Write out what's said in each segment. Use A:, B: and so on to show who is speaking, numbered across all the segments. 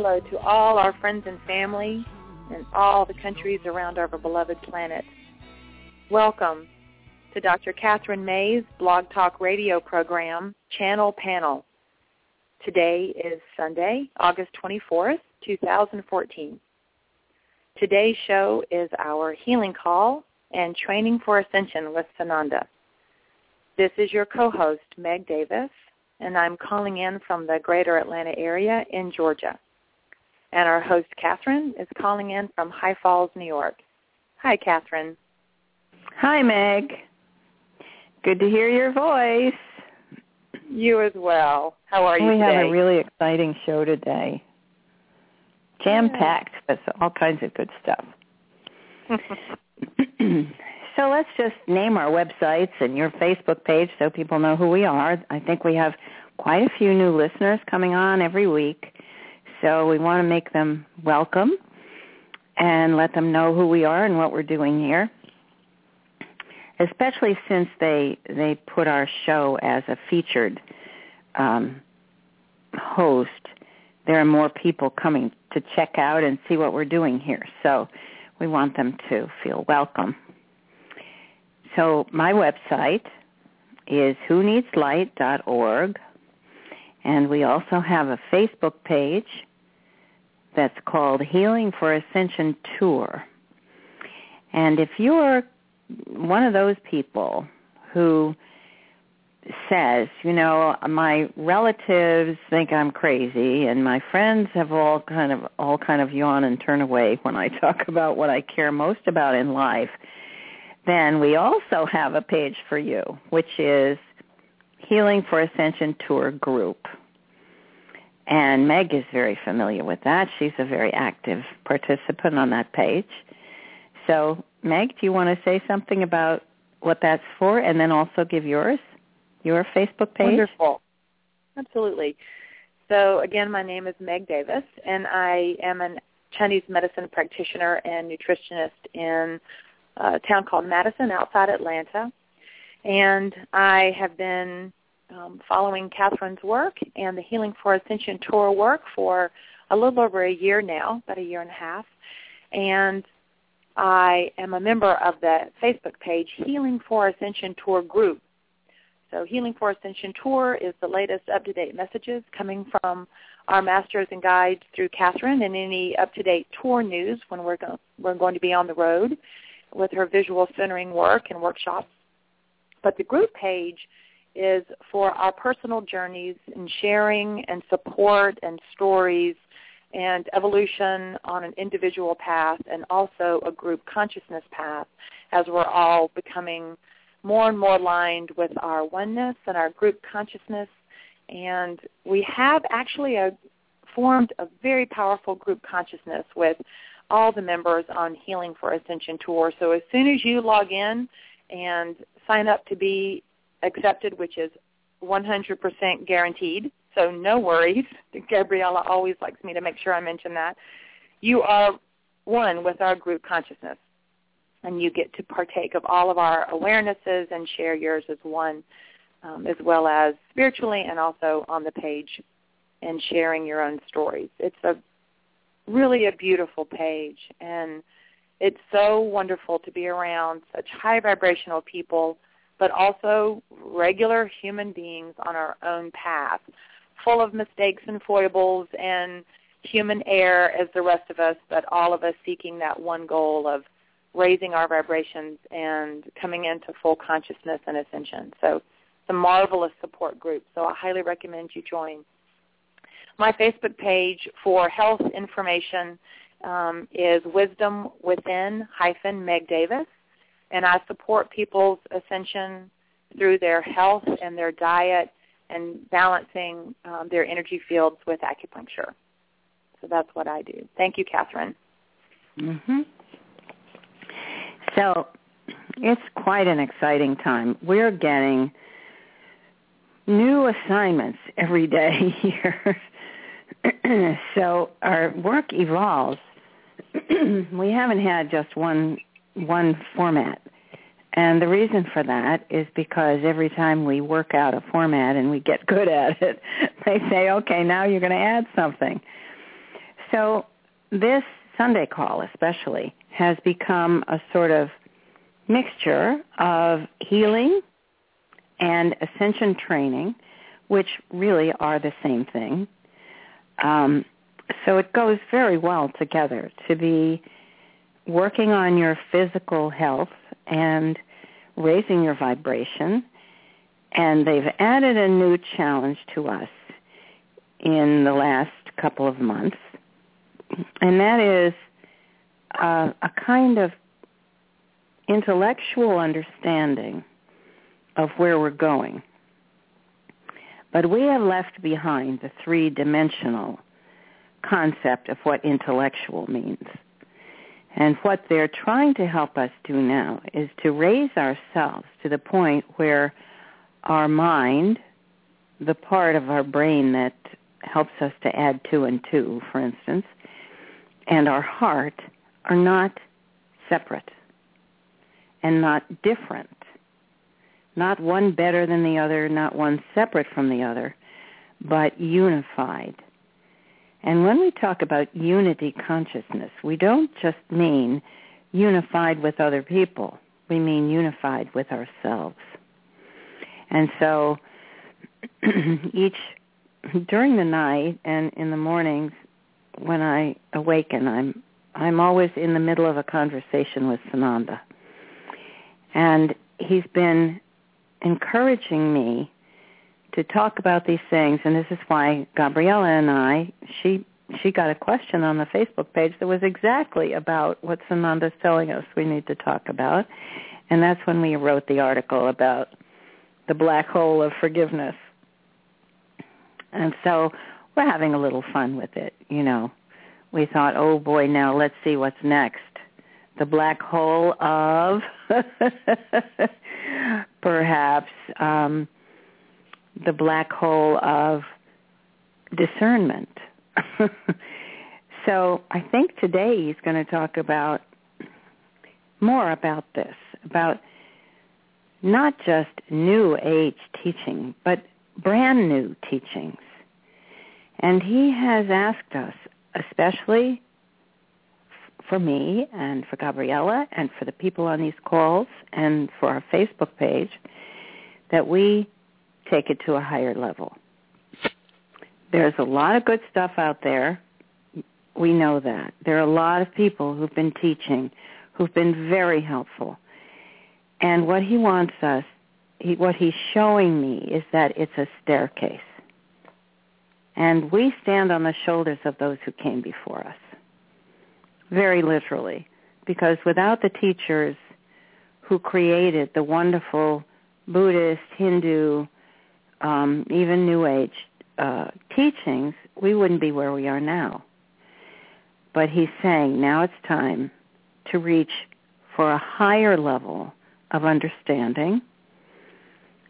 A: Hello to all our friends and family in all the countries around our beloved planet. Welcome to Dr. Kathryn May's Blog Talk Radio program, Channel Panel. Today is Sunday, August 24th, 2014. Today's show is our healing call and training for ascension with Sananda. This is your co-host, Meg Davis, and I'm calling in from the greater Atlanta area in Georgia. And our host, Kathryn, is calling in from High Falls, New York. Hi, Kathryn.
B: Hi, Meg. Good to hear your voice.
A: You as well. How are you
B: we
A: today?
B: have a really exciting show today. Jam-packed with all kinds of good stuff. so let's just name our websites and your Facebook page so people know who we are. I think we have quite a few new listeners coming on every week. So we want to make them welcome and let them know who we are and what we're doing here. Especially since they they put our show as a featured um, host, there are more people coming to check out and see what we're doing here. So we want them to feel welcome. So my website is who-needs-light.org. and we also have a Facebook page that's called Healing for Ascension Tour. And if you're one of those people who says, you know, my relatives think I'm crazy and my friends have all kind of all kind of yawn and turn away when I talk about what I care most about in life, then we also have a page for you, which is Healing for Ascension Tour Group. And Meg is very familiar with that. She's a very active participant on that page. So, Meg, do you want to say something about what that's for and then also give yours, your Facebook page?
A: Wonderful. Absolutely. So, again, my name is Meg Davis, and I am a Chinese medicine practitioner and nutritionist in a town called Madison outside Atlanta. And I have been um, following Kathryn's work and the Healing for Ascension tour work for a little over a year now, about a year and a half. And I am a member of the Facebook page Healing for Ascension Tour Group. So Healing for Ascension Tour is the latest up-to-date messages coming from our masters and guides through Kathryn and any up-to-date tour news when we're, go- we're going to be on the road with her visual centering work and workshops. But the group page is for our personal journeys in sharing and support and stories and evolution on an individual path and also a group consciousness path as we're all becoming more and more aligned with our oneness and our group consciousness. And we have actually a formed a very powerful group consciousness with all the members on Healing for Ascension Tour. So as soon as you log in and sign up to be accepted, which is 100% guaranteed, so no worries. Gabriella always likes me to make sure I mention that. You are one with our group consciousness, and you get to partake of all of our awarenesses and share yours as one, um, as well as spiritually and also on the page and sharing your own stories. It's a really a beautiful page, and it's so wonderful to be around such high vibrational people, but also regular human beings on our own path, full of mistakes and foibles and human error as the rest of us, but all of us seeking that one goal of raising our vibrations and coming into full consciousness and ascension. So it's a marvelous support group. So I highly recommend you join. My Facebook page for health information um, is Wisdom Within hyphen Meg Davis, and I support people's ascension through their health and their diet and balancing um, their energy fields with acupuncture. So that's what I do. Thank you, Kathryn.
B: Mm-hmm. So it's quite an exciting time. We're getting new assignments every day here. so our work evolves. we haven't had just one one format. And the reason for that is because every time we work out a format and we get good at it, they say, okay, now you're going to add something. So this Sunday call especially has become a sort of mixture of healing and ascension training, which really are the same thing. Um, so it goes very well together to be working on your physical health and raising your vibration. And they've added a new challenge to us in the last couple of months, and that is uh, a kind of intellectual understanding of where we're going. But we have left behind the three-dimensional concept of what intellectual means. And what they're trying to help us do now is to raise ourselves to the point where our mind, the part of our brain that helps us to add two and two, for instance, and our heart are not separate and not different not one better than the other, not one separate from the other, but unified. And when we talk about unity consciousness, we don't just mean unified with other people. We mean unified with ourselves. And so each during the night and in the mornings when I awaken, I'm I'm always in the middle of a conversation with Sananda. And he's been encouraging me to talk about these things and this is why Gabriella and I she she got a question on the Facebook page that was exactly about what Sananda's telling us we need to talk about and that's when we wrote the article about the black hole of forgiveness. And so we're having a little fun with it, you know. We thought, "Oh boy, now let's see what's next." The black hole of perhaps um, the black hole of discernment. so I think today he's going to talk about more about this, about not just new age teaching, but brand new teachings. And he has asked us, especially for me and for Gabriella and for the people on these calls and for our Facebook page that we take it to a higher level. There's a lot of good stuff out there. We know that. There are a lot of people who've been teaching, who've been very helpful. And what he wants us, he, what he's showing me is that it's a staircase. And we stand on the shoulders of those who came before us very literally, because without the teachers who created the wonderful Buddhist, Hindu, um, even New Age uh, teachings, we wouldn't be where we are now. But he's saying now it's time to reach for a higher level of understanding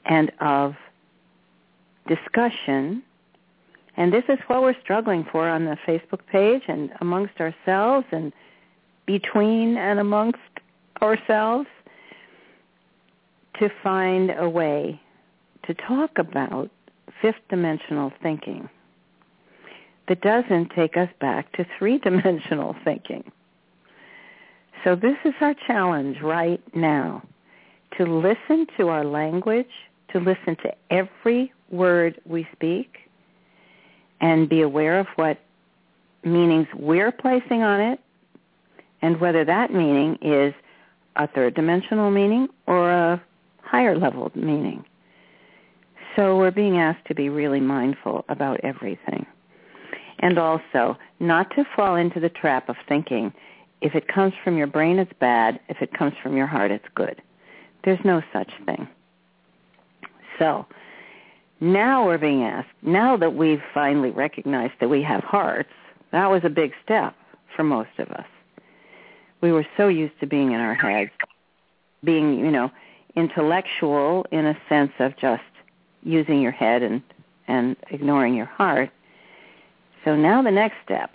B: and of discussion. And this is what we're struggling for on the Facebook page and amongst ourselves and between and amongst ourselves to find a way to talk about fifth dimensional thinking that doesn't take us back to three dimensional thinking. So this is our challenge right now to listen to our language, to listen to every word we speak, and be aware of what meanings we're placing on it, and whether that meaning is a third dimensional meaning or a higher level meaning. So we're being asked to be really mindful about everything. And also not to fall into the trap of thinking if it comes from your brain it's bad, if it comes from your heart it's good. There's no such thing. So now we're being asked, now that we've finally recognized that we have hearts, that was a big step for most of us. We were so used to being in our heads, being, you know, intellectual in a sense of just using your head and, and ignoring your heart. So now the next step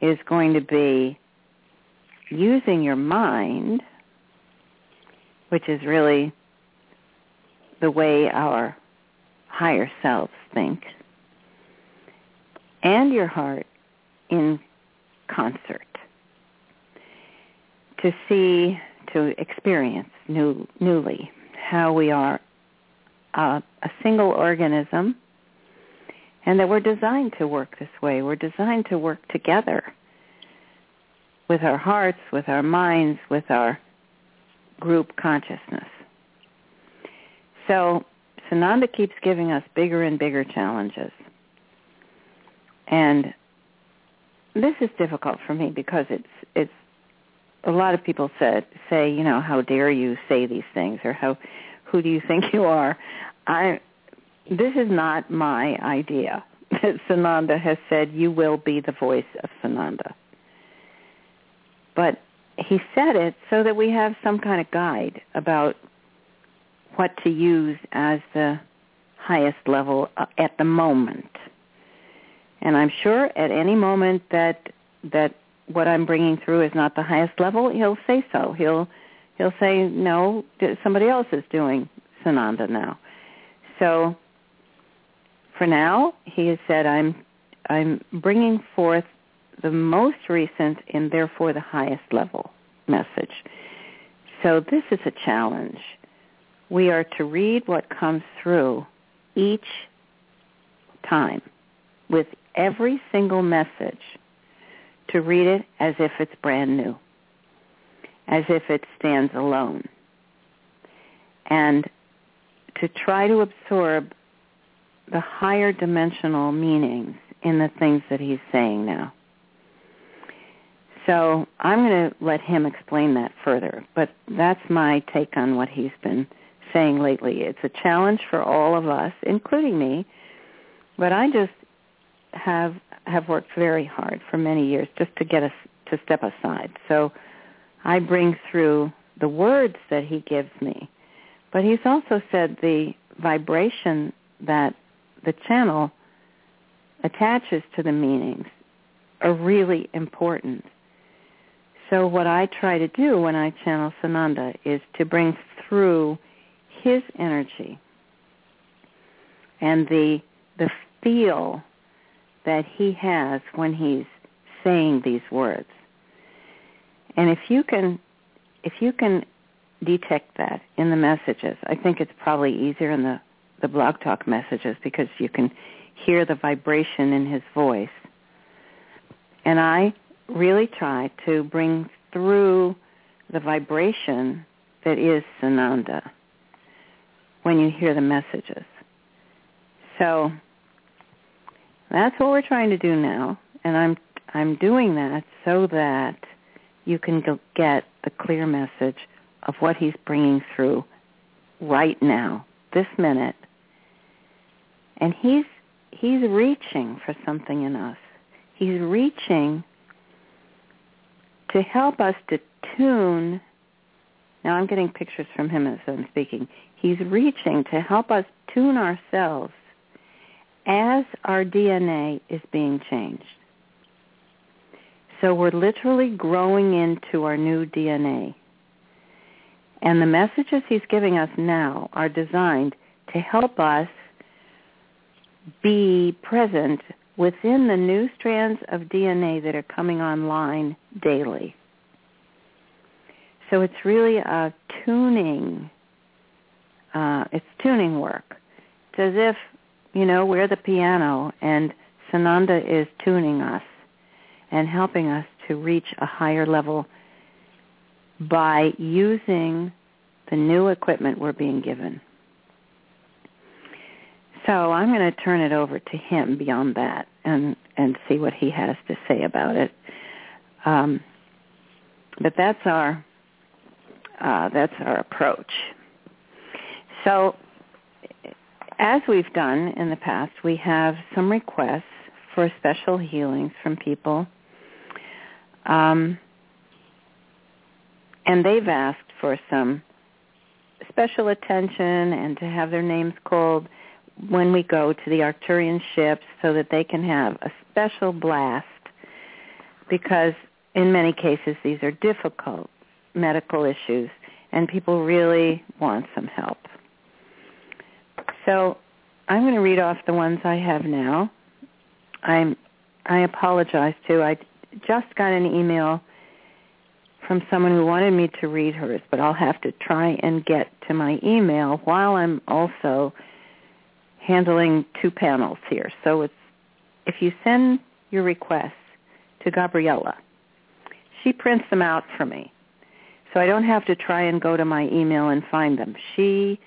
B: is going to be using your mind, which is really the way our higher selves think, and your heart in concert to see, to experience new, newly how we are uh, a single organism and that we're designed to work this way. We're designed to work together with our hearts, with our minds, with our group consciousness. So Sananda keeps giving us bigger and bigger challenges. And this is difficult for me because it's it's a lot of people said say, you know, how dare you say these things or how who do you think you are? I this is not my idea. Sananda has said you will be the voice of Sananda. But he said it so that we have some kind of guide about what to use as the highest level uh, at the moment. And I'm sure at any moment that that what I'm bringing through is not the highest level, he'll say so. He'll he'll say no, somebody else is doing Sananda now. So for now, he has said I'm I'm bringing forth the most recent and therefore the highest level message. So this is a challenge we are to read what comes through each time with every single message to read it as if it's brand new, as if it stands alone, and to try to absorb the higher dimensional meanings in the things that he's saying now. So I'm going to let him explain that further, but that's my take on what he's been saying lately. It's a challenge for all of us, including me, but I just have have worked very hard for many years just to get us to step aside. So I bring through the words that he gives me, but he's also said the vibration that the channel attaches to the meanings are really important. So what I try to do when I channel Sananda is to bring through his energy and the the feel that he has when he's saying these words. And if you can if you can detect that in the messages, I think it's probably easier in the the blog talk messages because you can hear the vibration in his voice. And I really try to bring through the vibration that is Sananda when you hear the messages. So that's what we're trying to do now, and I'm I'm doing that so that you can get the clear message of what he's bringing through right now, this minute. And he's he's reaching for something in us. He's reaching to help us to tune. Now I'm getting pictures from him as I'm speaking. He's reaching to help us tune ourselves as our DNA is being changed. So we're literally growing into our new DNA. And the messages he's giving us now are designed to help us be present within the new strands of DNA that are coming online daily. So it's really a tuning, uh, it's tuning work. It's as if, you know, we're the piano and Sananda is tuning us and helping us to reach a higher level by using the new equipment we're being given. So I'm going to turn it over to him beyond that and, and see what he has to say about it. Um, but that's our uh, that's our approach. So as we've done in the past, we have some requests for special healings from people um, and they've asked for some special attention and to have their names called when we go to the Arcturian ships so that they can have a special blast because in many cases these are difficult medical issues and people really want some help. So I'm going to read off the ones I have now. I'm I apologize too. I just got an email from someone who wanted me to read hers, but I'll have to try and get to my email while I'm also handling two panels here. So it's if you send your requests to Gabriella, she prints them out for me. So I don't have to try and go to my email and find them. She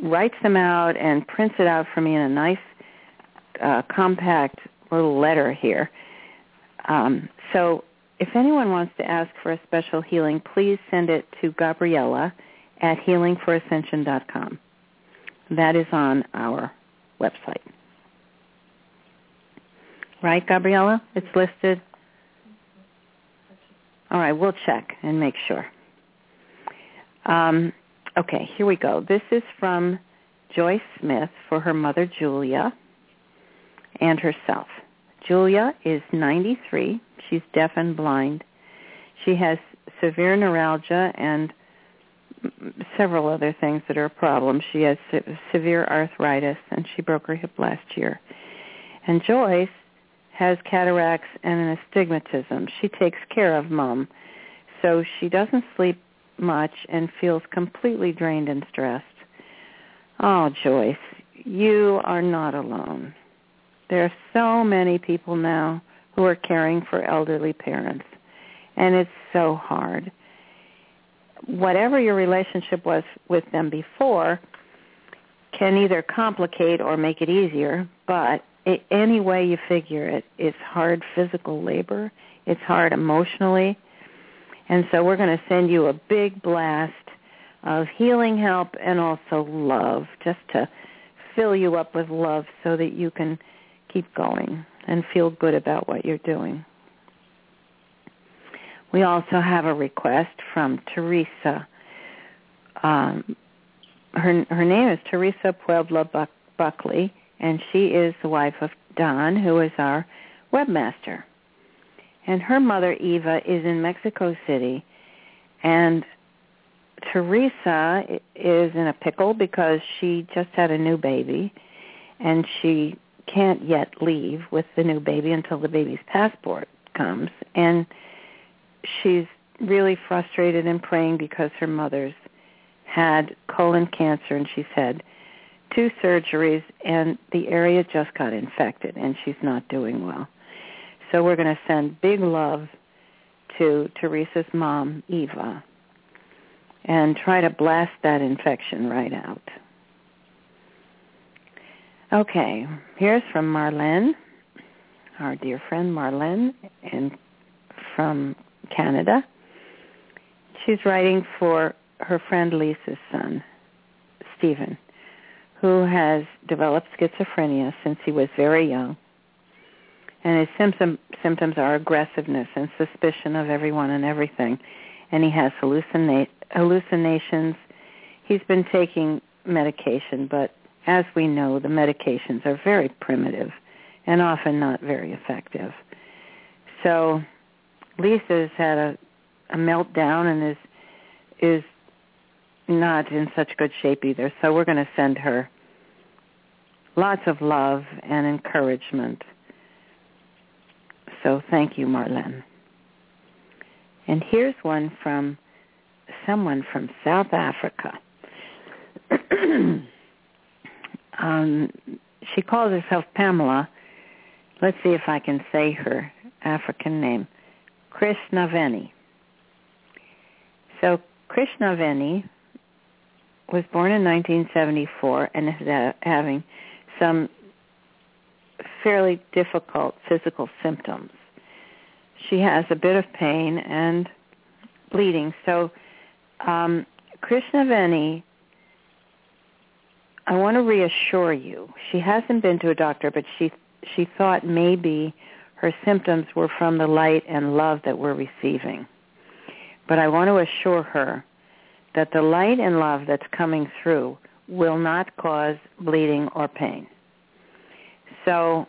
B: writes them out and prints it out for me in a nice uh, compact little letter here um, so if anyone wants to ask for a special healing, please send it to Gabriella at healingforascension.com. That is on our website. Right, Gabriella? It's listed? All right, we'll check and make sure. Um, okay, here we go. This is from Joyce Smith for her mother, Julia, and herself. Julia is 93. She's deaf and blind. She has severe neuralgia and several other things that are a problem. She has se- severe arthritis and she broke her hip last year. And Joyce has cataracts and an astigmatism. She takes care of mom. So she doesn't sleep much and feels completely drained and stressed. Oh, Joyce, you are not alone. There are so many people now who are caring for elderly parents, and it's so hard. Whatever your relationship was with them before can either complicate or make it easier, but any way you figure it, it's hard physical labor, it's hard emotionally, and so we're going to send you a big blast of healing help and also love, just to fill you up with love so that you can keep going and feel good about what you're doing. We also have a request from Teresa. Um, her her name is Teresa Puebla Buck, Buckley, and she is the wife of Don, who is our webmaster. And her mother Eva is in Mexico City, and Teresa is in a pickle because she just had a new baby, and she can't yet leave with the new baby until the baby's passport comes and she's really frustrated and praying because her mother's had colon cancer and she's had two surgeries and the area just got infected and she's not doing well. So we're going to send big love to Teresa's mom, Eva, and try to blast that infection right out. Okay, here's from Marlene, our dear friend Marlene, and from Canada. She's writing for her friend Lisa's son, Stephen, who has developed schizophrenia since he was very young. And his symptom, symptoms are aggressiveness and suspicion of everyone and everything. And he has hallucina- hallucinations. He's been taking medication, but as we know, the medications are very primitive and often not very effective. So Lisa's had a, a meltdown and is is not in such good shape either. So we're going to send her lots of love and encouragement. So thank you, Marlene. And here's one from someone from South Africa. um, she calls herself Pamela. Let's see if I can say her African name. Krishnaveni. So Krishnaveni was born in 1974 and is having some fairly difficult physical symptoms. She has a bit of pain and bleeding. So um, Krishnaveni, I want to reassure you. She hasn't been to a doctor, but she she thought maybe her symptoms were from the light and love that we're receiving. But I want to assure her that the light and love that's coming through will not cause bleeding or pain. So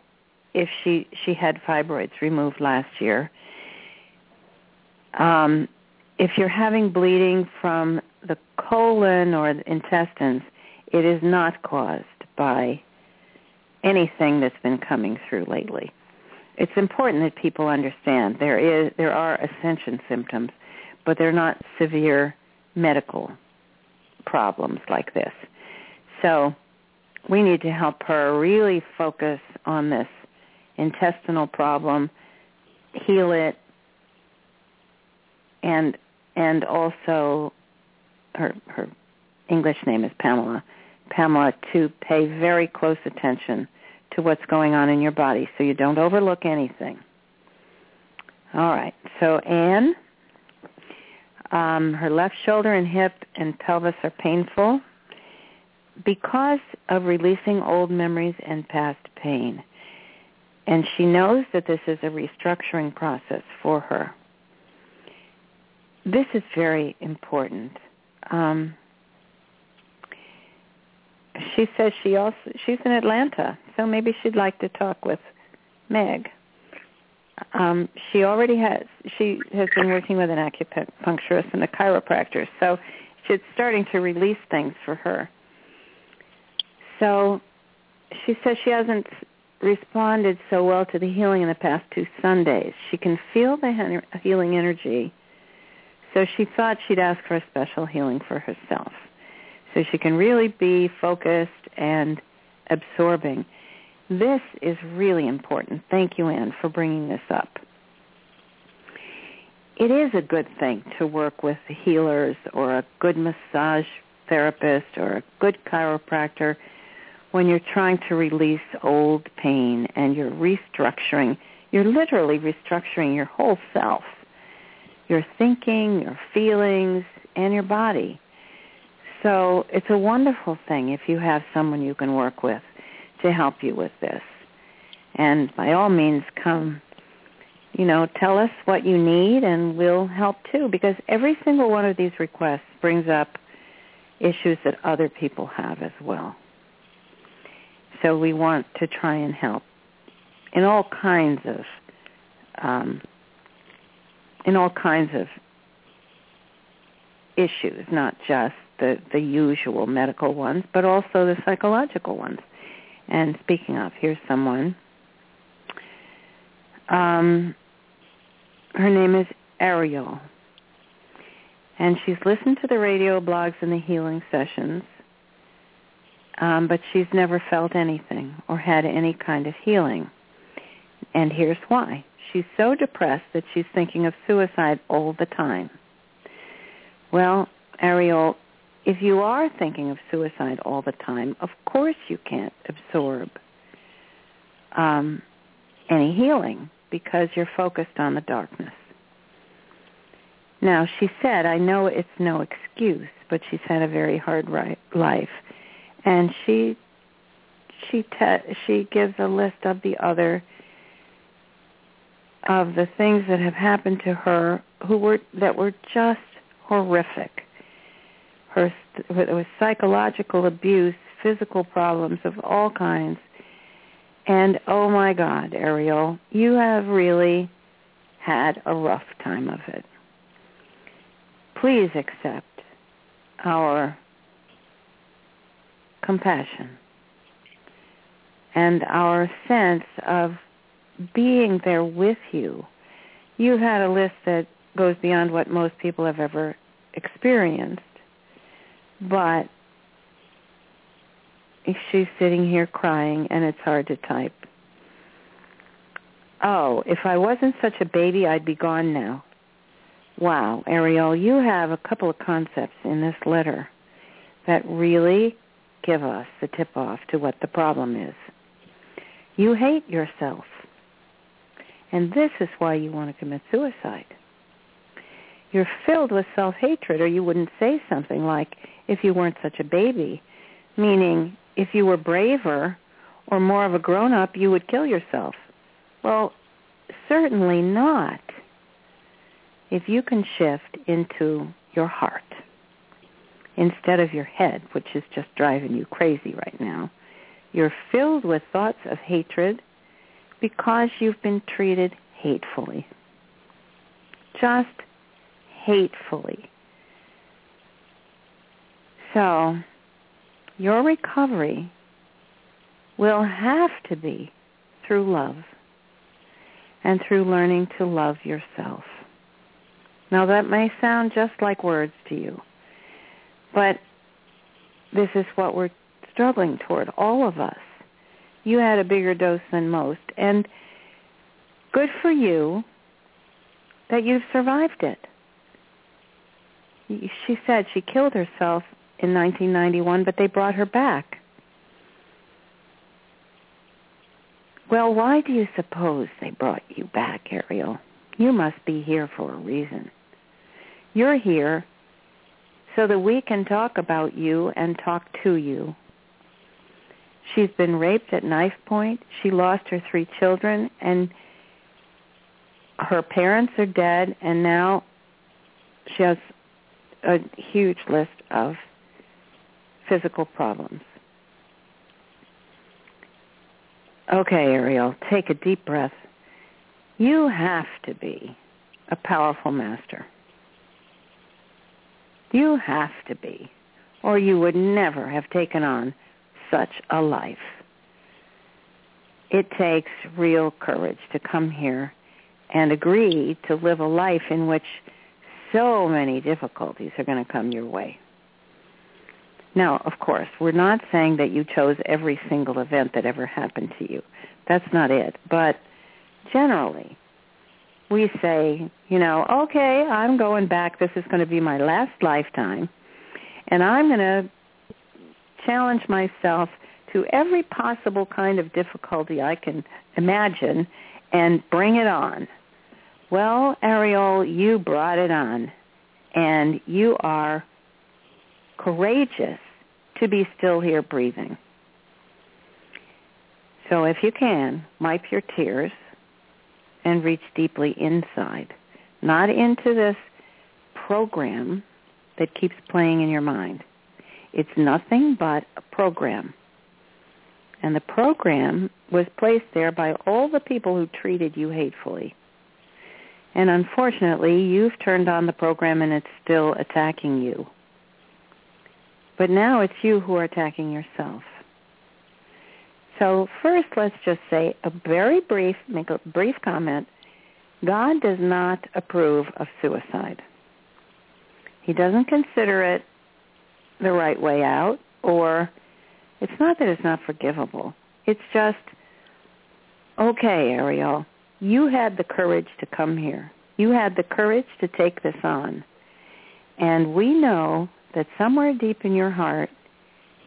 B: if she she had fibroids removed last year, um, if you're having bleeding from the colon or the intestines, it is not caused by anything that's been coming through lately it's important that people understand there is there are ascension symptoms, but they're not severe medical problems like this. So we need to help her really focus on this intestinal problem, heal it, and and also her her English name is Pamela. Pamela to pay very close attention to what's going on in your body so you don't overlook anything. All right. So Anne, um, her left shoulder and hip and pelvis are painful because of releasing old memories and past pain. And she knows that this is a restructuring process for her. This is very important. Um, she says she also she's in Atlanta, so maybe she'd like to talk with Meg. Um, she already has she has been working with an acupuncturist and a chiropractor, so she's starting to release things for her. So she says she hasn't responded so well to the healing in the past two Sundays. She can feel the healing energy, so she thought she'd ask for a special healing for herself so she can really be focused and absorbing. This is really important. Thank you, Anne, for bringing this up. It is a good thing to work with healers or a good massage therapist or a good chiropractor when you're trying to release old pain and you're restructuring. You're literally restructuring your whole self, your thinking, your feelings, and your body. So it's a wonderful thing if you have someone you can work with to help you with this. And by all means, come, you know, tell us what you need and we'll help too because every single one of these requests brings up issues that other people have as well. So we want to try and help in all kinds of um, in all kinds of issues, not just the, the usual medical ones, but also the psychological ones. And speaking of, here's someone. Um, her name is Ariel. And she's listened to the radio blogs and the healing sessions, um, but she's never felt anything or had any kind of healing. And here's why. She's so depressed that she's thinking of suicide all the time. Well, Ariel, if you are thinking of suicide all the time, of course you can't absorb um, any healing because you're focused on the darkness. Now, she said, I know it's no excuse, but she's had a very hard ri- life. and she she te- she gives a list of the other of the things that have happened to her who were that were just horrific. Her it was psychological abuse, physical problems of all kinds. And oh my God, Ariel, you have really had a rough time of it. Please accept our compassion and our sense of being there with you. You've had a list that goes beyond what most people have ever experienced, but if she's sitting here crying and it's hard to type. Oh, if I wasn't such a baby, I'd be gone now. Wow, Ariel, you have a couple of concepts in this letter that really give us the tip-off to what the problem is. You hate yourself. And this is why you want to commit suicide. You're filled with self-hatred or you wouldn't say something like, if you weren't such a baby, meaning if you were braver or more of a grown-up, you would kill yourself. Well, certainly not. If you can shift into your heart instead of your head, which is just driving you crazy right now, you're filled with thoughts of hatred because you've been treated hatefully. Just hatefully. So your recovery will have to be through love and through learning to love yourself. Now that may sound just like words to you, but this is what we're struggling toward, all of us. You had a bigger dose than most, and good for you that you've survived it. She said she killed herself in 1991, but they brought her back. Well, why do you suppose they brought you back, Ariel? You must be here for a reason. You're here so that we can talk about you and talk to you. She's been raped at knife point. She lost her three children, and her parents are dead, and now she has a huge list of physical problems. Okay, Ariel, take a deep breath. You have to be a powerful master. You have to be, or you would never have taken on such a life. It takes real courage to come here and agree to live a life in which so many difficulties are going to come your way. Now, of course, we're not saying that you chose every single event that ever happened to you. That's not it. But generally, we say, you know, okay, I'm going back. This is going to be my last lifetime. And I'm going to challenge myself to every possible kind of difficulty I can imagine and bring it on. Well, Ariel, you brought it on. And you are courageous to be still here breathing. So if you can, wipe your tears and reach deeply inside, not into this program that keeps playing in your mind. It's nothing but a program. And the program was placed there by all the people who treated you hatefully. And unfortunately, you've turned on the program and it's still attacking you. But now it's you who are attacking yourself. So first, let's just say a very brief, make a brief comment. God does not approve of suicide. He doesn't consider it the right way out, or it's not that it's not forgivable. It's just, okay, Ariel, you had the courage to come here. You had the courage to take this on. And we know that somewhere deep in your heart,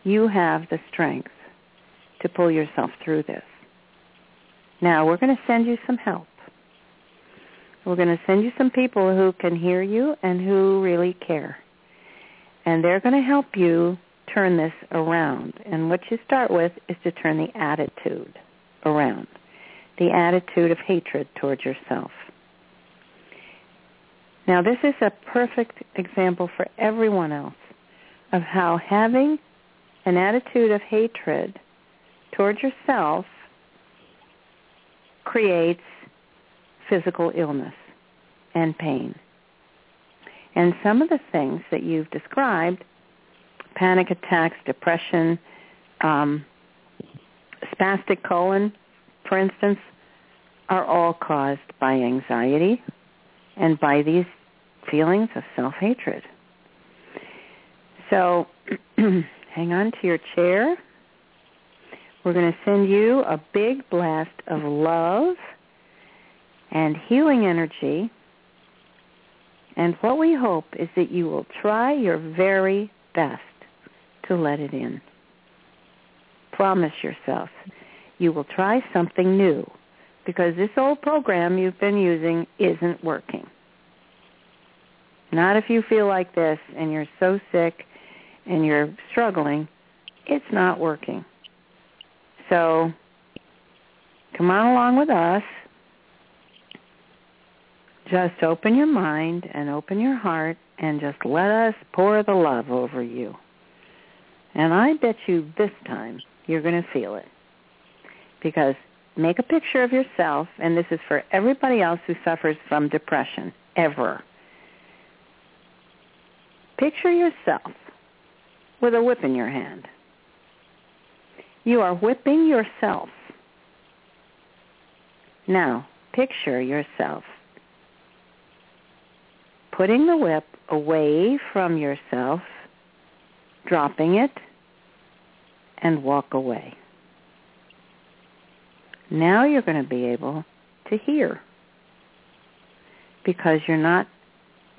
B: you have the strength to pull yourself through this. Now, we're going to send you some help. We're going to send you some people who can hear you and who really care. And they're going to help you turn this around. And what you start with is to turn the attitude around, the attitude of hatred towards yourself. Now, this is a perfect example for everyone else of how having an attitude of hatred towards yourself creates physical illness and pain. And some of the things that you've described, panic attacks, depression, um, spastic colon, for instance, are all caused by anxiety and by these feelings of self-hatred. So hang on to your chair. We're going to send you a big blast of love and healing energy. And what we hope is that you will try your very best to let it in. Promise yourself you will try something new because this old program you've been using isn't working. Not if you feel like this and you're so sick and you're struggling. It's not working. So come on along with us. Just open your mind and open your heart and just let us pour the love over you. And I bet you this time you're going to feel it. Because make a picture of yourself, and this is for everybody else who suffers from depression, ever. Picture yourself with a whip in your hand. You are whipping yourself. Now, picture yourself putting the whip away from yourself, dropping it, and walk away. Now you're going to be able to hear because you're not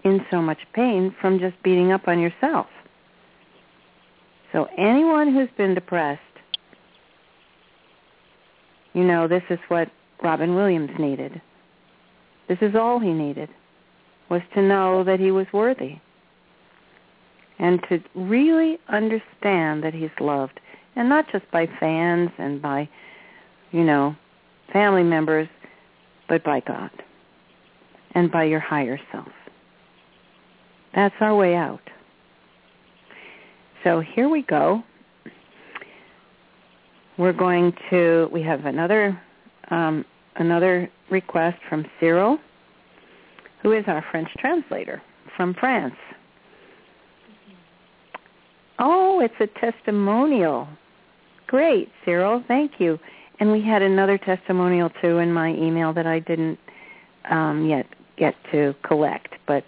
B: in so much pain from just beating up on yourself. So anyone who's been depressed, you know, this is what Robin Williams needed. This is all he needed, was to know that he was worthy and to really understand that he's loved, and not just by fans and by, you know, family members, but by God and by your higher self. That's our way out. So here we go. We're going to, we have another, um, another request from Cyril, who is our French translator from France. Oh, it's a testimonial. Great, Cyril. Thank you. And we had another testimonial too in my email that I didn't um, yet get to collect, but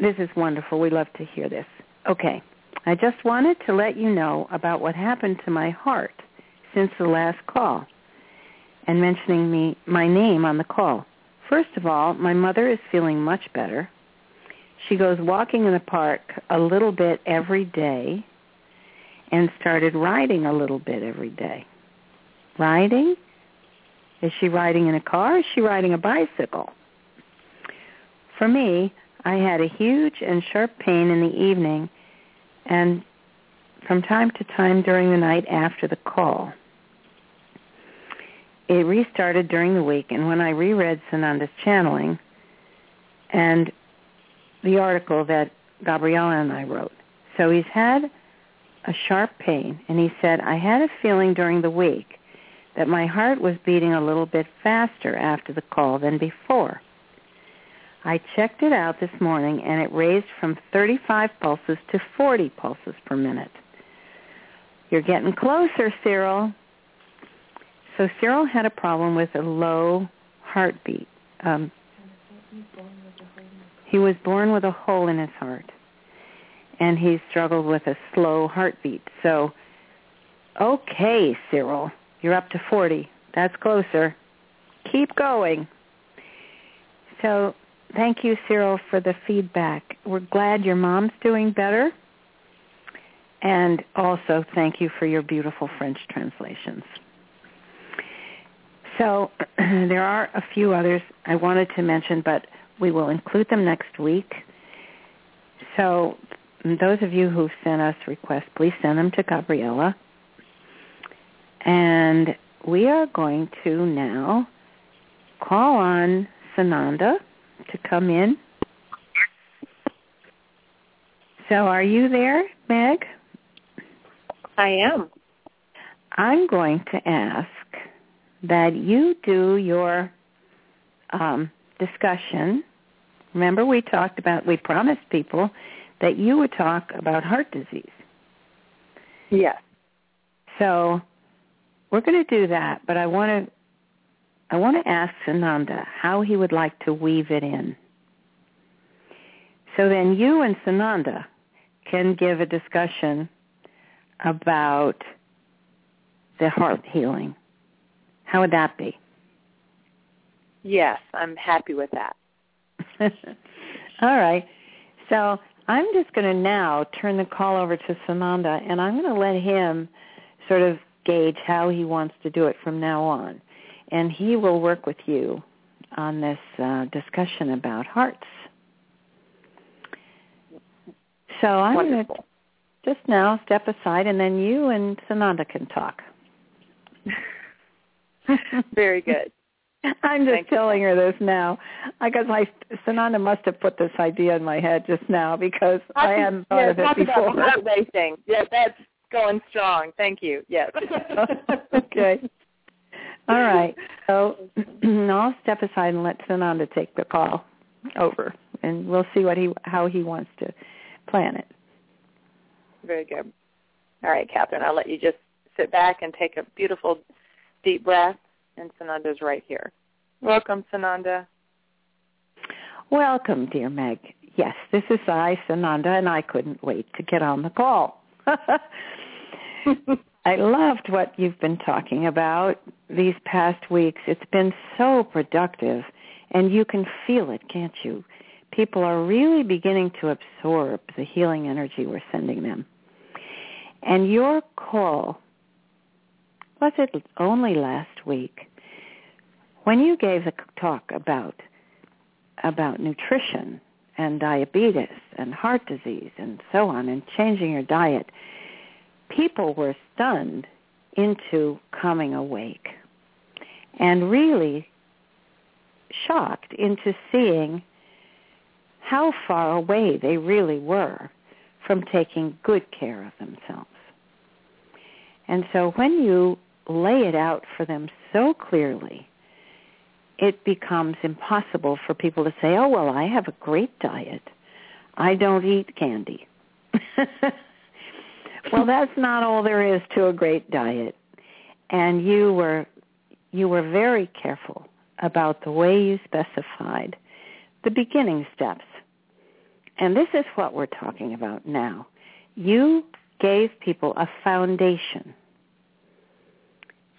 B: this is wonderful. We love to hear this. Okay. I just wanted to let you know about what happened to my heart since the last call and mentioning me my name on the call. First of all, my mother is feeling much better. She goes walking in the park a little bit every day and started riding a little bit every day. Riding? Is she riding in a car? Is she riding a bicycle? For me, I had a huge and sharp pain in the evening and from time to time during the night after the call. It restarted during the week, and when I reread Sananda's channeling and the article that Gabriella and I wrote, so he's had a sharp pain, and he said, I had a feeling during the week that my heart was beating a little bit faster after the call than before. I checked it out this morning and it raised from 35 pulses to 40 pulses per minute. You're getting closer, Cyril. So Cyril had a problem with a low heartbeat. Um, he was born with a hole in his heart, and he struggled with a slow heartbeat. So, okay, Cyril, you're up to 40. That's closer. Keep going. So Thank you, Cyril, for the feedback. We're glad your mom's doing better. And also thank you for your beautiful French translations. So there are a few others I wanted to mention, but we will include them next week. So those of you who've sent us requests, please send them to Gabriella. And we are going to now call on Sananda to come in. So are you there, Meg?
A: I am.
B: I'm going to ask that you do your um, discussion. Remember we talked about, we promised people that you would talk about heart disease.
A: Yes.
B: So we're going to do that, but I want to I want to ask Sananda how he would like to weave it in. So then you and Sananda can give a discussion about the heart healing. How would that be?
A: Yes, I'm happy with that.
B: All right. So I'm just going to now turn the call over to Sananda, and I'm going to let him sort of gauge how he wants to do it from now on. And he will work with you on this uh, discussion about hearts. So I'm going to just now step aside, and then you and Sananda can talk.
A: Very good.
B: I'm just
A: Thank
B: telling her this now I guess my Sananda must have put this idea in my head just now because I hadn't thought
A: yeah,
B: of it before.
A: About the racing. Yeah, that's going strong. Thank you. Yes.
B: okay. All right. So I'll step aside and let Sananda take the call over, and we'll see what he how he wants to plan it.
A: Very good. All right, Kathryn, I'll let you just sit back and take a beautiful deep breath, and Sananda's right here. Welcome, Sananda.
B: Welcome, dear Meg. Yes, this is I, Sananda, and I couldn't wait to get on the call. I loved what you've been talking about these past weeks. It's been so productive, and you can feel it, can't you? People are really beginning to absorb the healing energy we're sending them. And your call, was it only last week, when you gave the talk about about nutrition and diabetes and heart disease and so on and changing your diet, people were stunned into coming awake and really shocked into seeing how far away they really were from taking good care of themselves. And so when you lay it out for them so clearly, it becomes impossible for people to say, oh, well, I have a great diet. I don't eat candy. well, that's not all there is to a great diet. And you were you were very careful about the way you specified the beginning steps. And this is what we're talking about now. You gave people a foundation.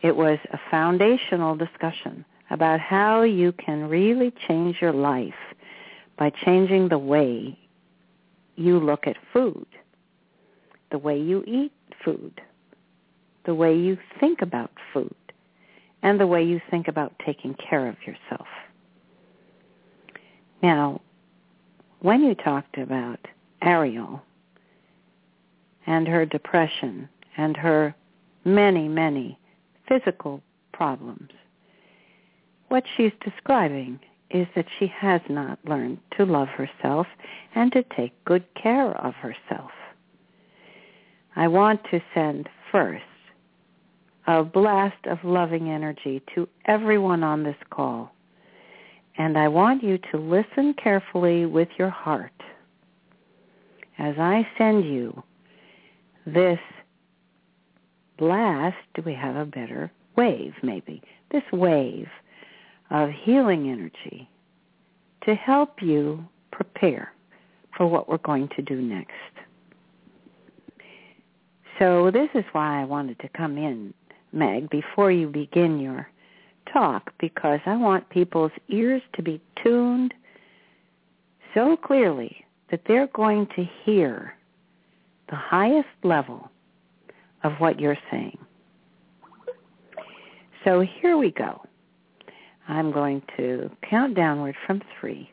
B: It was a foundational discussion about how you can really change your life by changing the way you look at food, the way you eat food, the way you think about food, and the way you think about taking care of yourself. Now, when you talked about Ariel and her depression and her many, many physical problems, what she's describing is that she has not learned to love herself and to take good care of herself. I want to send first a blast of loving energy to everyone on this call. And I want you to listen carefully with your heart as I send you this blast, do we have a better wave maybe, this wave of healing energy to help you prepare for what we're going to do next. So this is why I wanted to come in, Meg, before you begin your talk, because I want people's ears to be tuned so clearly that they're going to hear the highest level of what you're saying. So here we go. I'm going to count downward from three.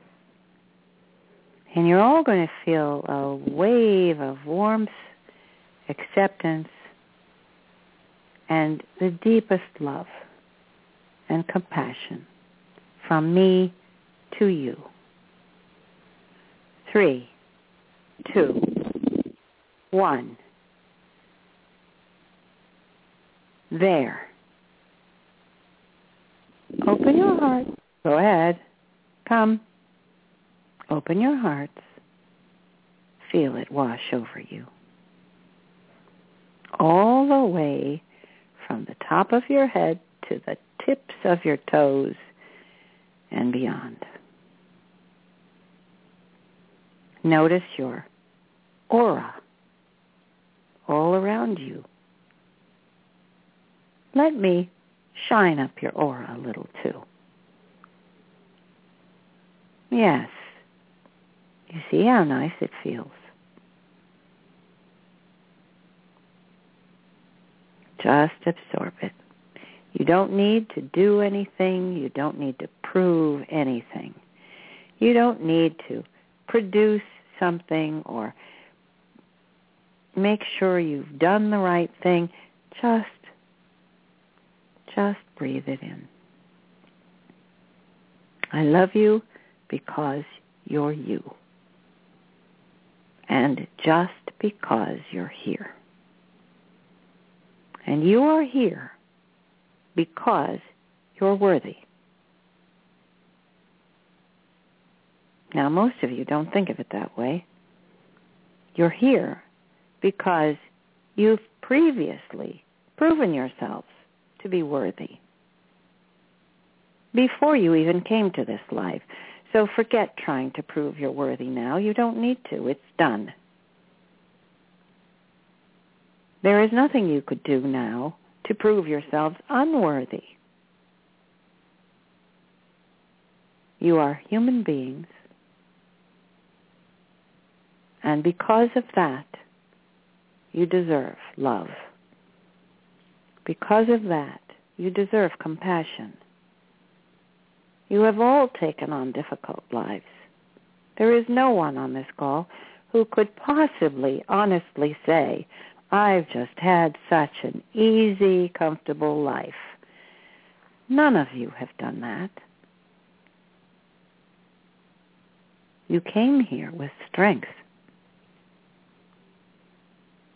B: And you're all going to feel a wave of warmth, acceptance, and the deepest love and compassion from me to you. Three, two, one. There. Open your heart. Go ahead. Come. Open your hearts. Feel it wash over you. All the way from the top of your head to the tips of your toes and beyond. Notice your aura all around you. Let me shine up your aura a little too. Yes. You see how nice it feels. Just absorb it. You don't need to do anything. You don't need to prove anything. You don't need to produce something or make sure you've done the right thing. Just, just breathe it in. I love you because you're you. And just because you're here. And you are here because you're worthy. Now, most of you don't think of it that way. You're here because you've previously proven yourselves to be worthy before you even came to this life. So forget trying to prove you're worthy now. You don't need to. It's done. There is nothing you could do now to prove yourselves unworthy. You are human beings. And because of that, you deserve love. Because of that, you deserve compassion. You have all taken on difficult lives. There is no one on this call who could possibly honestly say, I've just had such an easy, comfortable life. None of you have done that. You came here with strength.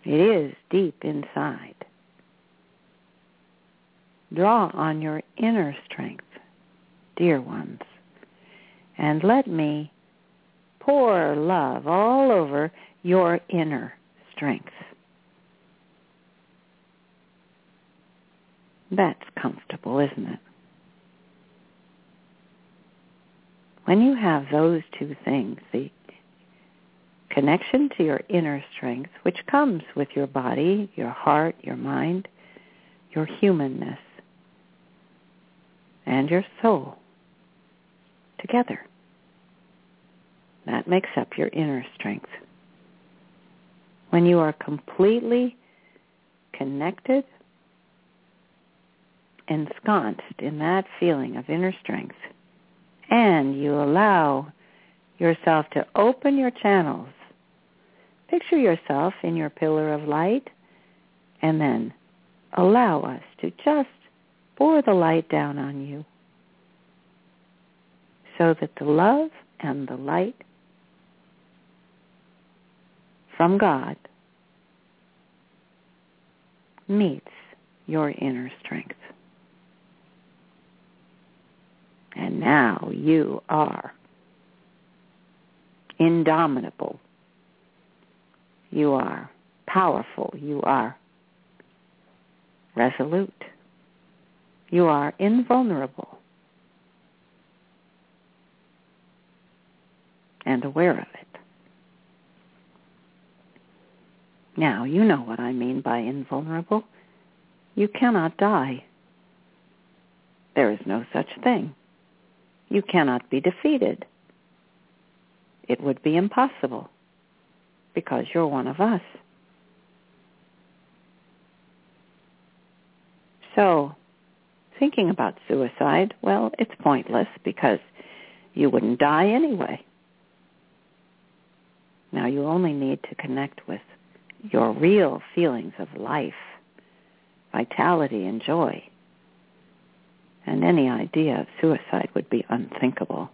B: It is deep inside. Draw on your inner strength, dear ones, and let me pour love all over your inner strength. That's comfortable, isn't it? When you have those two things, the connection to your inner strength, which comes with your body, your heart, your mind, your humanness, and your soul together. That makes up your inner strength. When you are completely connected ensconced in that feeling of inner strength and you allow yourself to open your channels, picture yourself in your pillar of light and then allow us to just pour the light down on you so that the love and the light from God meets your inner strength. And now you are indomitable. You are powerful. You are resolute. You are invulnerable and aware of it. Now, you know what I mean by invulnerable. You cannot die. There is no such thing. You cannot be defeated. It would be impossible because you're one of us. So, thinking about suicide, well, it's pointless because you wouldn't die anyway. Now you only need to connect with your real feelings of life, vitality and joy. And any idea of suicide would be unthinkable.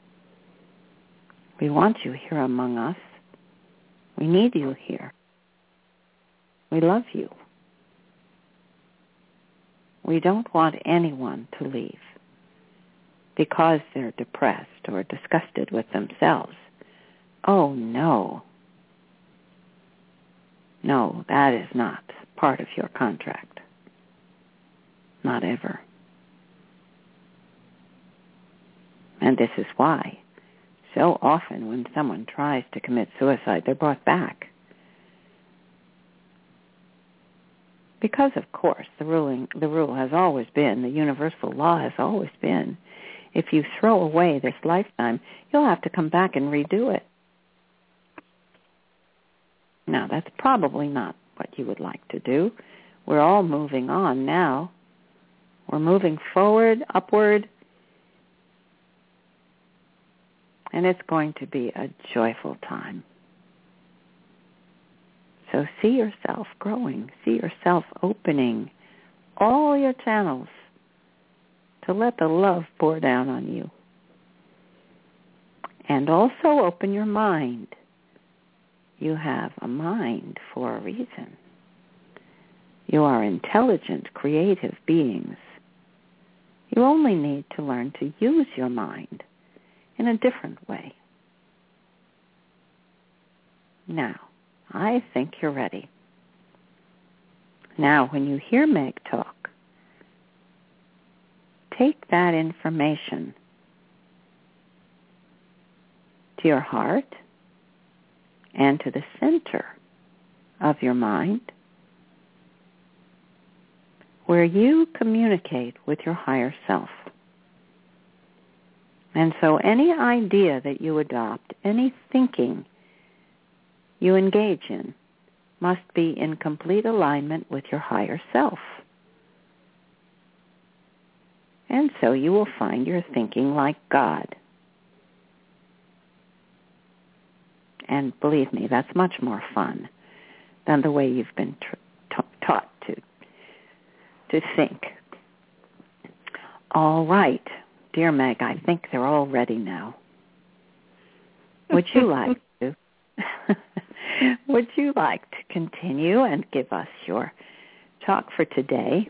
B: We want you here among us. We need you here. We love you. We don't want anyone to leave because they're depressed or disgusted with themselves. Oh no. No, that is not part of your contract. Not ever. And this is why so often when someone tries to commit suicide, they're brought back. Because of course the ruling the rule has always been, the universal law has always been, if you throw away this lifetime, you'll have to come back and redo it. Now, that's probably not what you would like to do. We're all moving on now. We're moving forward, upward, and it's going to be a joyful time. So see yourself growing, see yourself opening all your channels to let the love pour down on you. And also open your mind. You have a mind for a reason. You are intelligent, creative beings. You only need to learn to use your mind in a different way. Now, I think you're ready. Now, when you hear Meg talk, take that information to your heart and to the center of your mind where you communicate with your higher self. And so any idea that you adopt, any thinking you engage in must be in complete alignment with your higher self. And so you will find you're thinking like God. And believe me, that's much more fun than the way you've been tr- taught to to think. All right, dear Meg, I think they're all ready now. Would you like to? would you like to continue and give us your talk for today?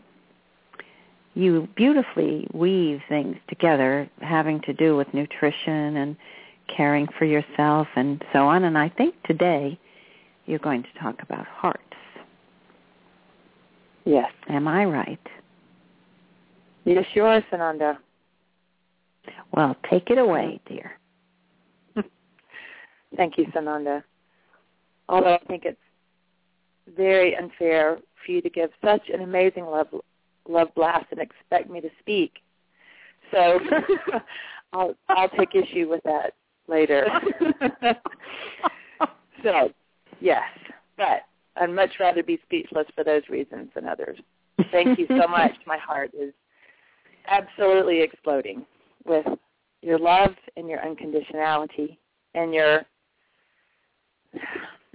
B: You beautifully weave things together having to do with nutrition and caring for yourself and so on. And I think today you're going to talk about hearts.
A: Yes.
B: Am I right?
A: Yes, you are, Sananda.
B: Well, take it away, dear.
A: Thank you, Sananda. Although I think it's very unfair for you to give such an amazing love love blast and expect me to speak. So I'll I'll take issue with that later. so yes, but I'd much rather be speechless for those reasons than others. Thank you so much. My heart is absolutely exploding with your love and your unconditionality and your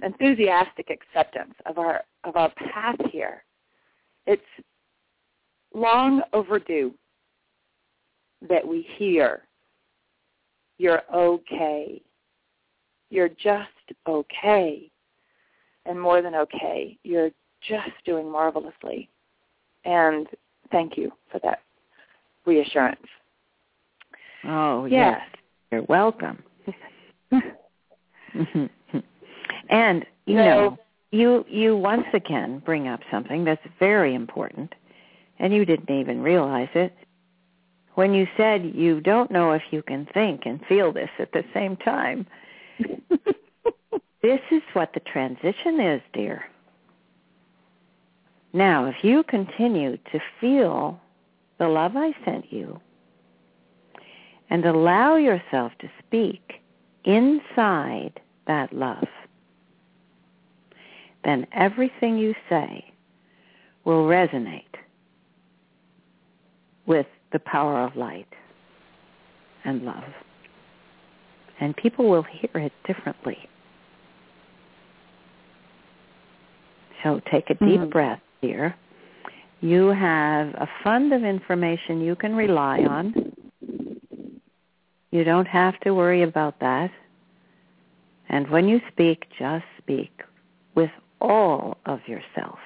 A: enthusiastic acceptance of our of our path here. It's long overdue that we hear you're okay. You're just okay. And more than okay, you're just doing marvelously. And thank you for that reassurance.
B: Oh, yes. yes. You're welcome. and you know, you you once again bring up something that's very important and you didn't even realize it when you said you don't know if you can think and feel this at the same time. this is what the transition is, dear. Now, if you continue to feel the love I sent you and allow yourself to speak inside that love, then everything you say will resonate with the power of light and love. And people will hear it differently. So take a deep
A: Mhm.
B: breath here. You have a fund of information you can rely on. You don't have to worry about that. And when you speak, just speak with all of yourself.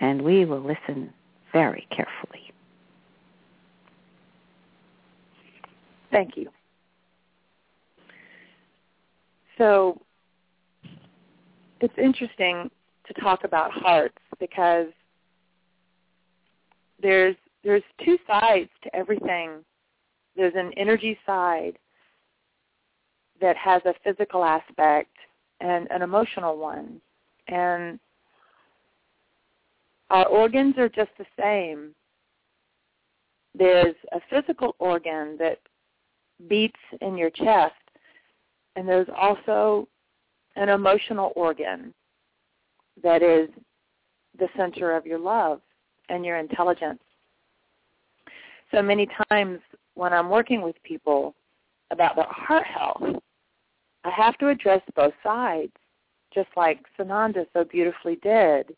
B: And we will listen very carefully.
A: Thank you. So it's interesting to talk about hearts because there's there's two sides to everything. There's an energy side that has a physical aspect and an emotional one. And our organs are just the same. There's a physical organ that beats in your chest, and there's also an emotional organ that is the center of your love and your intelligence. So many times when I'm working with people about their heart health, I have to address both sides, just like Sananda so beautifully did.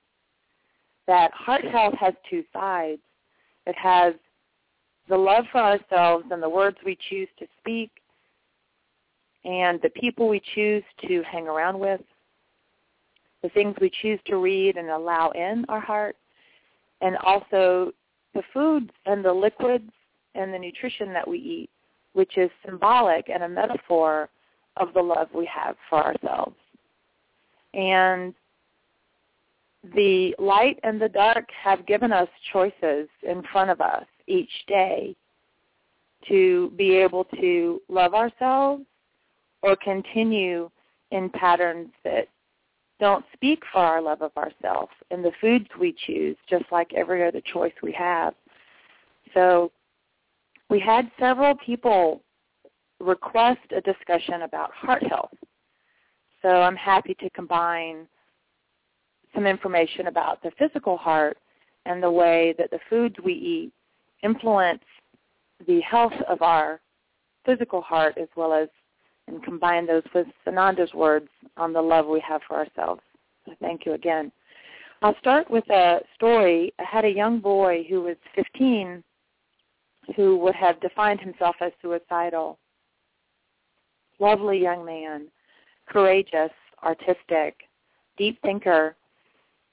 A: That heart health has two sides. It has the love for ourselves and the words we choose to speak and the people we choose to hang around with, the things we choose to read and allow in our heart, and also the foods and the liquids and the nutrition that we eat, which is symbolic and a metaphor of the love we have for ourselves. And the light and the dark have given us choices in front of us each day to be able to love ourselves or continue in patterns that don't speak for our love of ourselves and the foods we choose, just like every other choice we have. So we had several people request a discussion about heart health. So I'm happy to combine some information about the physical heart and the way that the foods we eat influence the health of our physical heart as well as and combine those with Sananda's words on the love we have for ourselves. So thank you again. I'll start with a story. I had a young boy who was 15 who would have defined himself as suicidal. Lovely young man, courageous, artistic, deep thinker.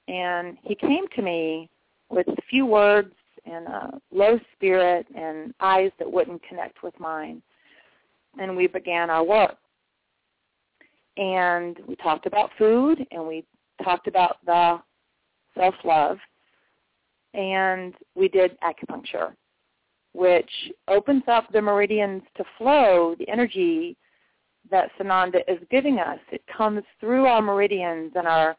A: And he came to me with few words and a low spirit and eyes that wouldn't connect with mine and we began our work. And we talked about food and we talked about the self-love and we did acupuncture, which opens up the meridians to flow, the energy that Sananda is giving us. It comes through our meridians and our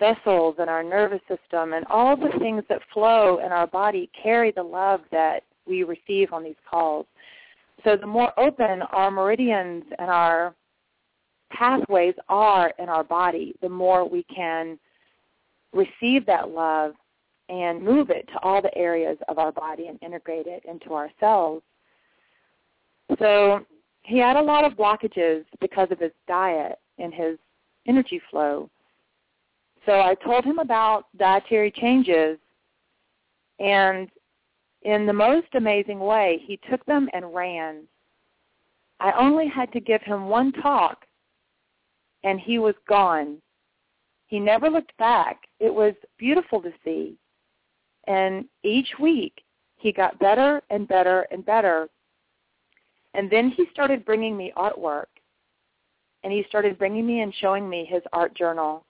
A: vessels and our nervous system and all the things that flow in our body carry the love that we receive on these calls. So the more open our meridians and our pathways are in our body, the more we can receive that love and move it to all the areas of our body and integrate it into ourselves. So he had a lot of blockages because of his diet and his energy flow. So I told him about dietary changes and in the most amazing way, he took them and ran. I only had to give him one talk, and he was gone. He never looked back. It was beautiful to see. And each week, he got better and better and better. And then he started bringing me artwork. And he started bringing me and showing me his art journal.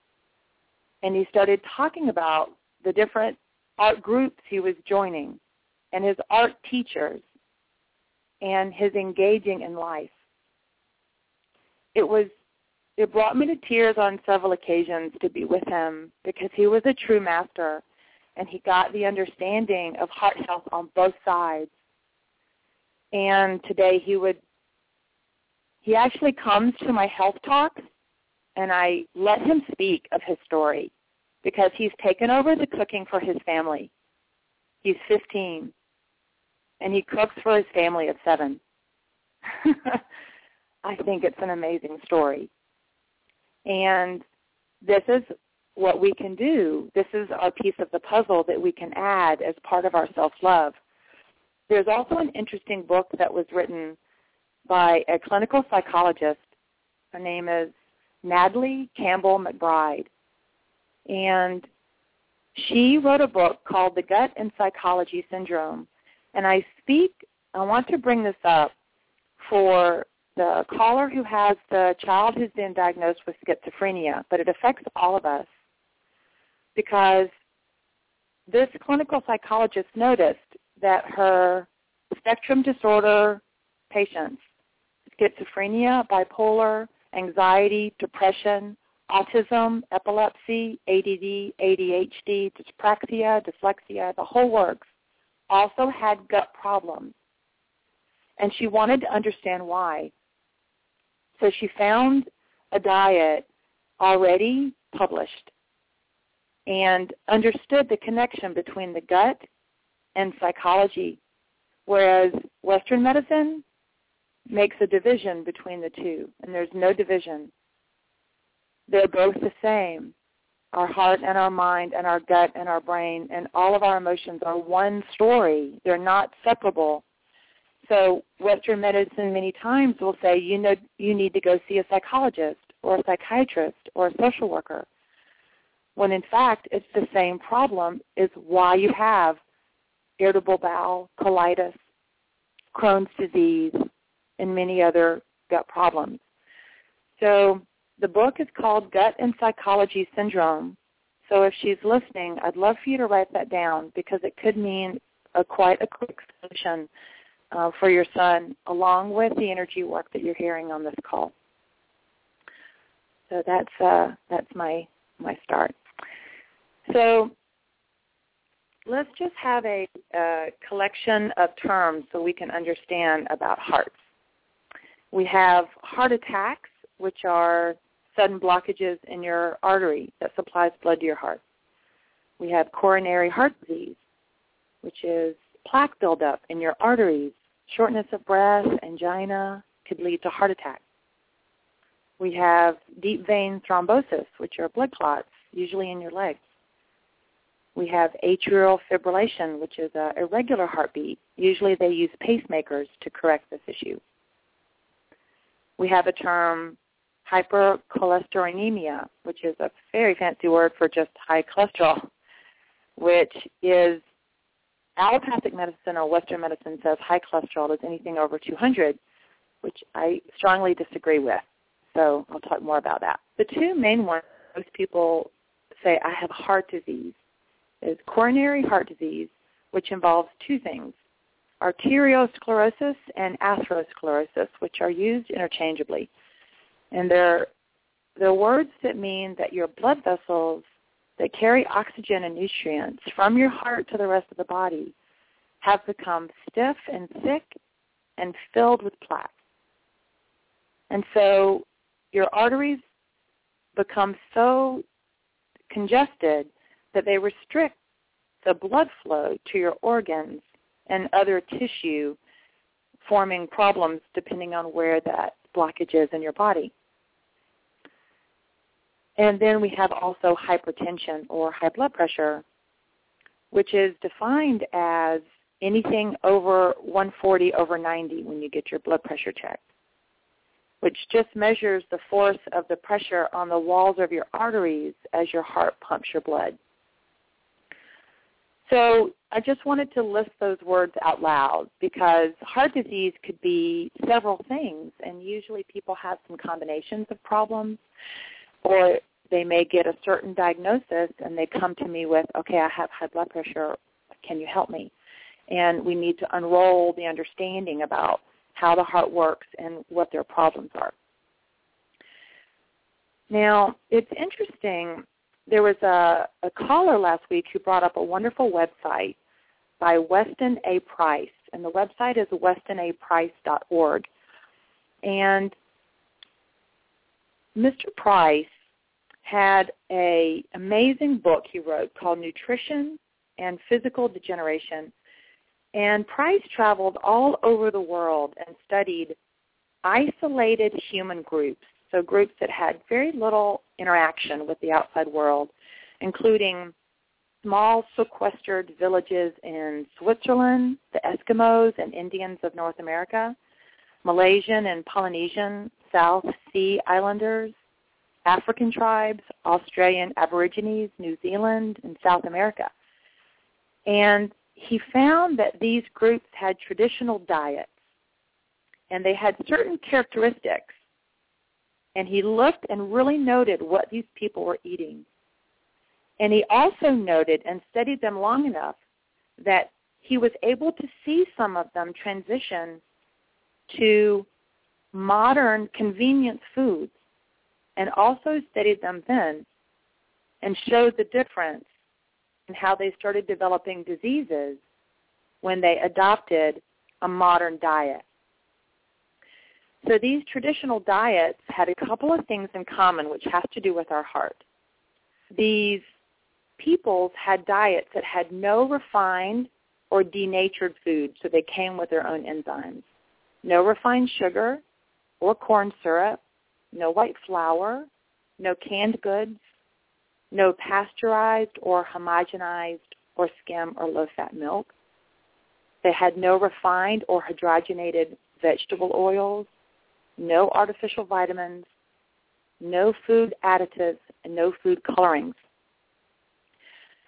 A: And he started talking about the different art groups he was joining and his art teachers and his engaging in life. It was it brought me to tears on several occasions to be with him because he was a true master and he got the understanding of heart health on both sides. And today he would he actually comes to my health talks and I let him speak of his story because he's taken over the cooking for his family. He's 15 and he cooks for his family of seven. I think it's an amazing story. And this is what we can do. This is our piece of the puzzle that we can add as part of our self-love. There's also an interesting book that was written by a clinical psychologist. Her name is Natalie Campbell McBride. And she wrote a book called The Gut and Psychology Syndrome. And I speak, I want to bring this up for the caller who has the child who's been diagnosed with schizophrenia, but it affects all of us because this clinical psychologist noticed that her spectrum disorder patients, schizophrenia, bipolar, anxiety, depression, autism, epilepsy, ADD, ADHD, dyspraxia, dyslexia, the whole works, also had gut problems. And she wanted to understand why. So she found a diet already published and understood the connection between the gut and psychology, whereas Western medicine makes a division between the two, and there's no division. They're both the same. Our heart and our mind and our gut and our brain and all of our emotions are one story. They're not separable. So Western medicine many times will say, you know, you need to go see a psychologist or a psychiatrist or a social worker. When in fact, it's the same problem is why you have irritable bowel, colitis, Crohn's disease, and many other gut problems. So the book is called Gut and Psychology Syndrome. So if she's listening, I'd love for you to write that down because it could mean a quite a quick solution uh, for your son, along with the energy work that you're hearing on this call. So that's uh, that's my my start. So let's just have a, a collection of terms so we can understand about hearts. We have heart attacks, which are sudden blockages in your artery that supplies blood to your heart. We have coronary heart disease, which is plaque buildup in your arteries Shortness of breath, angina could lead to heart attack. We have deep vein thrombosis, which are blood clots, usually in your legs. We have atrial fibrillation, which is an irregular heartbeat. Usually they use pacemakers to correct this issue. We have a term hypercholesterolemia, which is a very fancy word for just high cholesterol, which is allopathic medicine or Western medicine says high cholesterol is anything over 200, which I strongly disagree with. So I'll talk more about that. The two main ones most people say I have heart disease is coronary heart disease, which involves two things, arteriosclerosis and atherosclerosis, which are used interchangeably. And they're, they're words that mean that your blood vessels that carry oxygen and nutrients from your heart to the rest of the body have become stiff and thick and filled with plaque. And so your arteries become so congested that they restrict the blood flow to your organs and other tissue forming problems depending on where that blockage is in your body. And then we have also hypertension or high blood pressure, which is defined as anything over 140 over 90 when you get your blood pressure checked, which just measures the force of the pressure on the walls of your arteries as your heart pumps your blood. So I just wanted to list those words out loud because heart disease could be several things, and usually people have some combinations of problems or they may get a certain diagnosis and they come to me with, okay, I have high blood pressure. Can you help me? And we need to unroll the understanding about how the heart works and what their problems are. Now, it's interesting. There was a, a caller last week who brought up a wonderful website by Weston A. Price, and the website is westonaprice.org. And Mr. Price had a amazing book he wrote called Nutrition and Physical Degeneration. And Price traveled all over the world and studied isolated human groups, so groups that had very little interaction with the outside world, including small sequestered villages in Switzerland, the Eskimos and Indians of North America, Malaysian and Polynesian South Sea Islanders, African tribes, Australian Aborigines, New Zealand, and South America. And he found that these groups had traditional diets and they had certain characteristics. And he looked and really noted what these people were eating. And he also noted and studied them long enough that he was able to see some of them transition to modern convenience foods and also studied them then and showed the difference in how they started developing diseases when they adopted a modern diet. So these traditional diets had a couple of things in common which have to do with our heart. These peoples had diets that had no refined or denatured food, so they came with their own enzymes. No refined sugar or corn syrup, no white flour, no canned goods, no pasteurized or homogenized or skim or low-fat milk. They had no refined or hydrogenated vegetable oils, no artificial vitamins, no food additives, and no food colorings.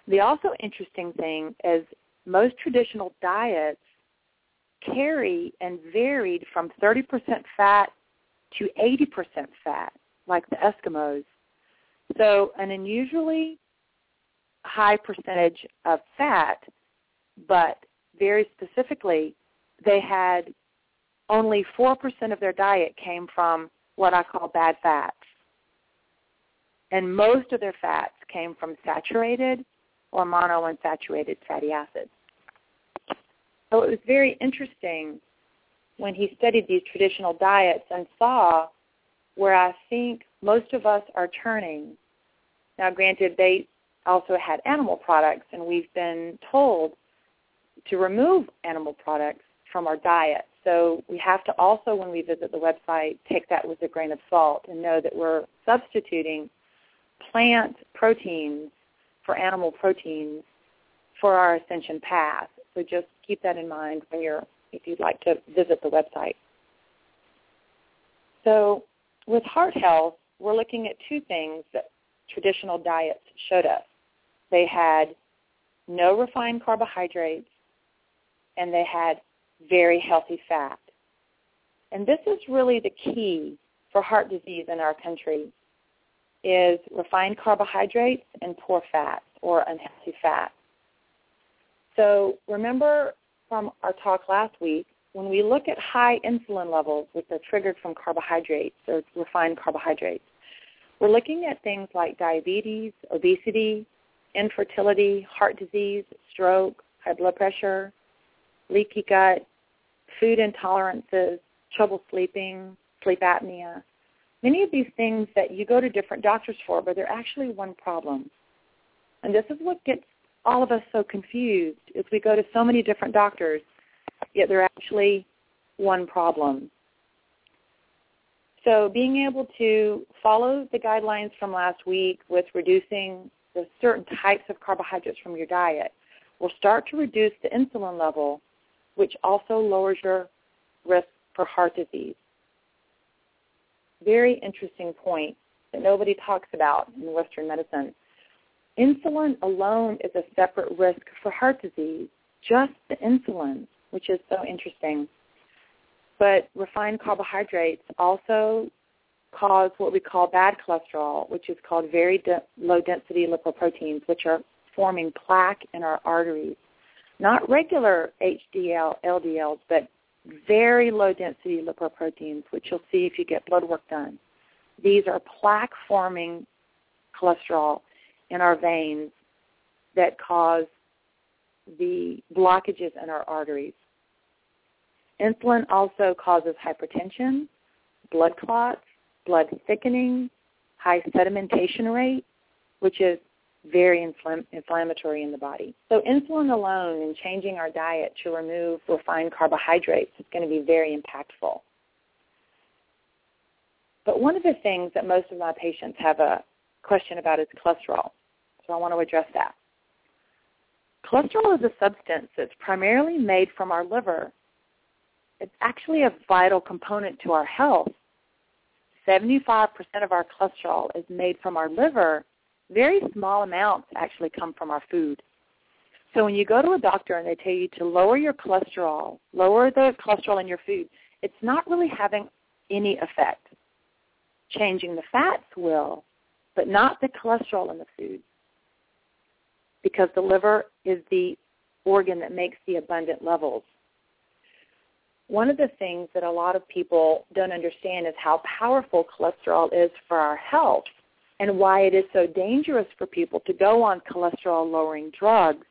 A: The also interesting thing is most traditional diets carry and varied from 30% fat to 80% fat, like the Eskimos. So an unusually high percentage of fat, but very specifically, they had only 4% of their diet came from what I call bad fats. And most of their fats came from saturated or monounsaturated fatty acids. So it was very interesting when he studied these traditional diets and saw where I think most of us are turning. Now, granted, they also had animal products, and we've been told to remove animal products from our diet. So we have to also, when we visit the website, take that with a grain of salt and know that we're substituting plant proteins for animal proteins for our ascension path. So just keep that in mind when you're if you'd like to visit the website. So with heart health, we're looking at two things that traditional diets showed us. They had no refined carbohydrates and they had very healthy fat. And this is really the key for heart disease in our country is refined carbohydrates and poor fats or unhealthy fats. So remember from our talk last week, when we look at high insulin levels, which are triggered from carbohydrates or refined carbohydrates, we're looking at things like diabetes, obesity, infertility, heart disease, stroke, high blood pressure, leaky gut, food intolerances, trouble sleeping, sleep apnea. Many of these things that you go to different doctors for, but they're actually one problem. And this is what gets all of us so confused is we go to so many different doctors, yet they're actually one problem. So being able to follow the guidelines from last week with reducing the certain types of carbohydrates from your diet will start to reduce the insulin level, which also lowers your risk for heart disease. Very interesting point that nobody talks about in Western medicine. Insulin alone is a separate risk for heart disease, just the insulin, which is so interesting. But refined carbohydrates also cause what we call bad cholesterol, which is called very de- low density lipoproteins, which are forming plaque in our arteries. Not regular HDL, LDLs, but very low density lipoproteins, which you'll see if you get blood work done. These are plaque forming cholesterol in our veins that cause the blockages in our arteries. Insulin also causes hypertension, blood clots, blood thickening, high sedimentation rate, which is very infl- inflammatory in the body. So insulin alone and changing our diet to remove refined carbohydrates is going to be very impactful. But one of the things that most of my patients have a question about is cholesterol. So I want to address that. Cholesterol is a substance that's primarily made from our liver. It's actually a vital component to our health. 75% of our cholesterol is made from our liver. Very small amounts actually come from our food. So when you go to a doctor and they tell you to lower your cholesterol, lower the cholesterol in your food, it's not really having any effect. Changing the fats will, but not the cholesterol in the food because the liver is the organ that makes the abundant levels. One of the things that a lot of people don't understand is how powerful cholesterol is for our health and why it is so dangerous for people to go on cholesterol lowering drugs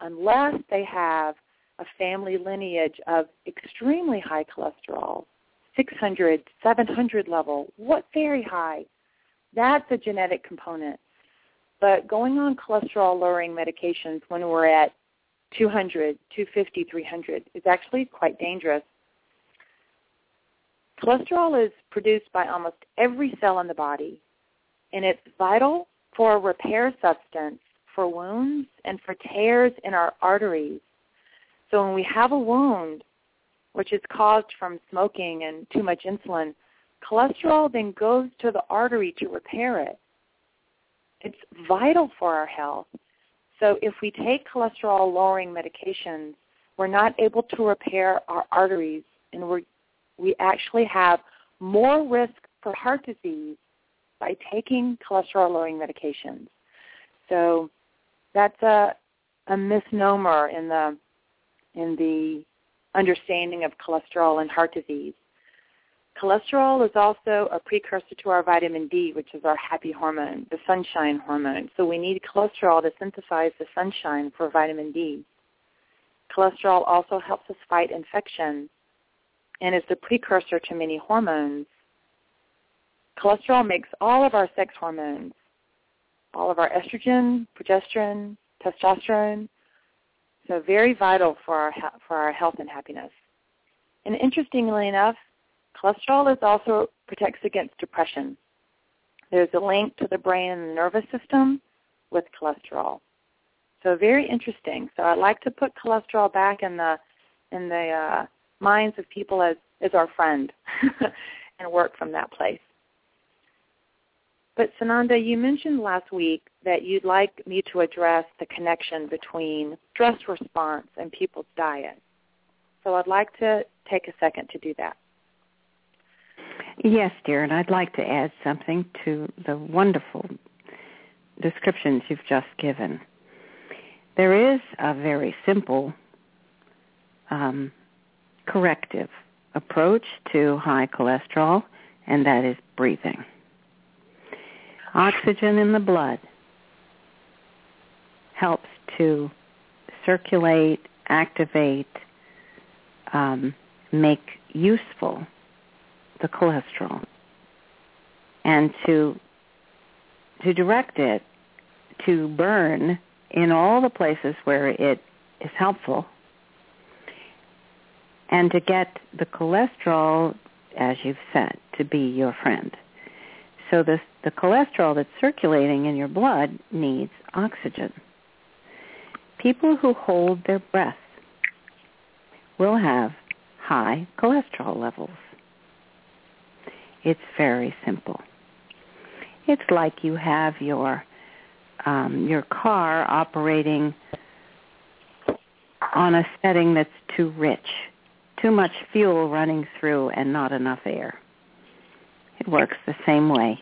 A: unless they have a family lineage of extremely high cholesterol, 600, 700 level, what very high. That's a genetic component. But going on cholesterol lowering medications when we're at 200, 250, 300 is actually quite dangerous. Cholesterol is produced by almost every cell in the body, and it's vital for a repair substance for wounds and for tears in our arteries so when we have a wound, which is caused from smoking and too much insulin, cholesterol then goes to the artery to repair it. It's vital for our health. So if we take cholesterol lowering medications, we're not able to repair our arteries and we we actually have more risk for heart disease by taking cholesterol lowering medications. So that's a a misnomer in the in the understanding of cholesterol and heart disease. Cholesterol is also a precursor to our vitamin D, which is our happy hormone, the sunshine hormone. So we need cholesterol to synthesize the sunshine for vitamin D. Cholesterol also helps us fight infections and is the precursor to many hormones. Cholesterol makes all of our sex hormones, all of our estrogen, progesterone, testosterone, so very vital for our for our health and happiness. And interestingly enough, cholesterol is also protects against depression. There's a link to the brain and the nervous system with cholesterol. So very interesting. So I'd like to put cholesterol back in the in the uh, minds of people as as our friend and work from that place. But Sananda, you mentioned last week that you'd like me to address the connection between stress response and people's diet. So I'd like to take a second to do that.
B: Yes, dear, and I'd like to add something to the wonderful descriptions you've just given. There is a very simple um, corrective approach to high cholesterol, and that is breathing oxygen in the blood helps to circulate, activate, um, make useful the cholesterol, and to to direct it to burn in all the places where it is helpful, and to get the cholesterol, as you've said, to be your friend. So the, the cholesterol that's circulating in your blood needs oxygen. People who hold their breath will have high cholesterol levels. It's very simple. It's like you have your um, your car operating on a setting that's too rich, too much fuel running through and not enough air. Works the same way.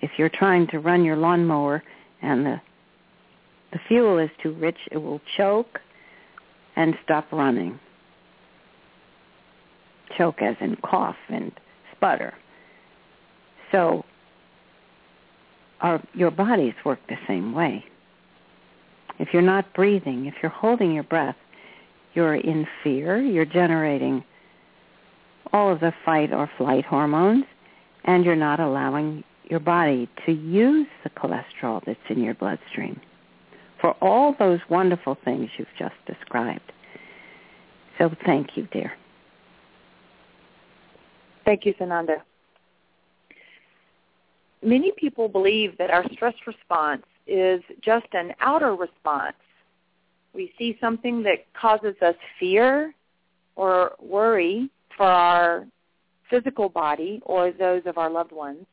B: If you're trying to run your lawnmower and the the fuel is too rich, it will choke and stop running. Choke as in cough and sputter. So our, your bodies work the same way. If you're not breathing, if you're holding your breath, you're in fear, you're generating all of the fight or flight hormones, and you're not allowing your body to use the cholesterol that's in your bloodstream for all those wonderful things you've just described. So thank you, dear.
A: Thank you, Sananda. many people believe that our stress response is just an outer response. We see something that causes us fear or worry for our physical body or those of our loved ones,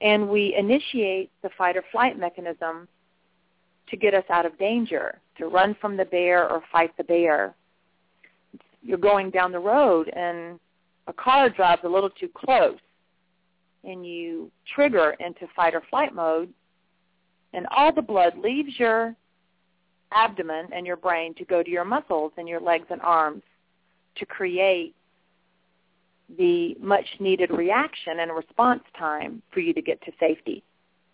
A: and we initiate the fight or flight mechanism to get us out of danger, to run from the bear or fight the bear. You're going down the road and a car drives a little too close and you trigger into fight or flight mode and all the blood leaves your abdomen and your brain to go to your muscles and your legs and arms to create the much needed reaction and response time for you to get to safety.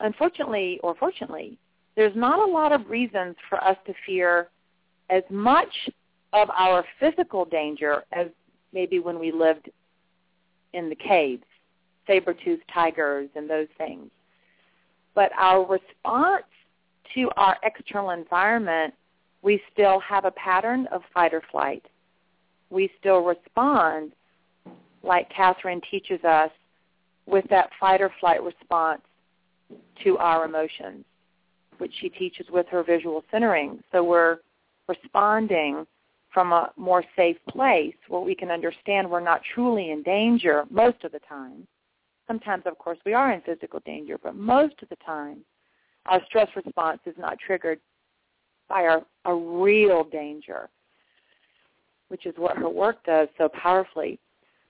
A: Unfortunately or fortunately, there's not a lot of reasons for us to fear as much of our physical danger as maybe when we lived in the caves, saber-toothed tigers and those things. But our response to our external environment, we still have a pattern of fight or flight. We still respond, like Kathryn teaches us, with that fight or flight response to our emotions which she teaches with her visual centering. So we're responding from a more safe place where we can understand we're not truly in danger most of the time. Sometimes, of course, we are in physical danger, but most of the time, our stress response is not triggered by our, a real danger, which is what her work does so powerfully.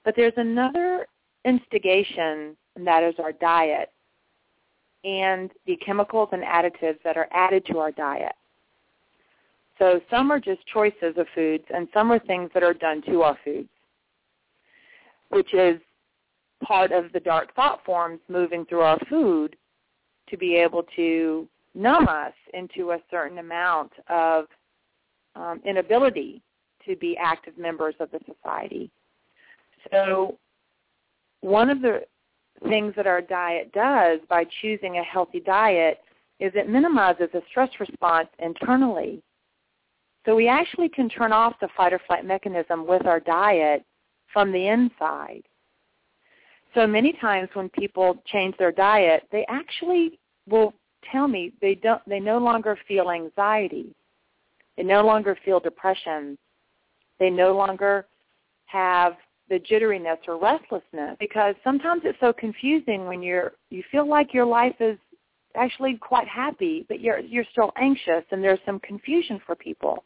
A: But there's another instigation, and that is our diet and the chemicals and additives that are added to our diet. So some are just choices of foods, and some are things that are done to our foods, which is part of the dark thought forms moving through our food to be able to numb us into a certain amount of um, inability to be active members of the society. So one of the things that our diet does by choosing a healthy diet is it minimizes the stress response internally. So we actually can turn off the fight or flight mechanism with our diet from the inside. So many times when people change their diet, they actually will tell me they don't they no longer feel anxiety. They no longer feel depression. They no longer have the jitteriness or restlessness because sometimes it's so confusing when you're you feel like your life is actually quite happy but you're you're still anxious and there's some confusion for people.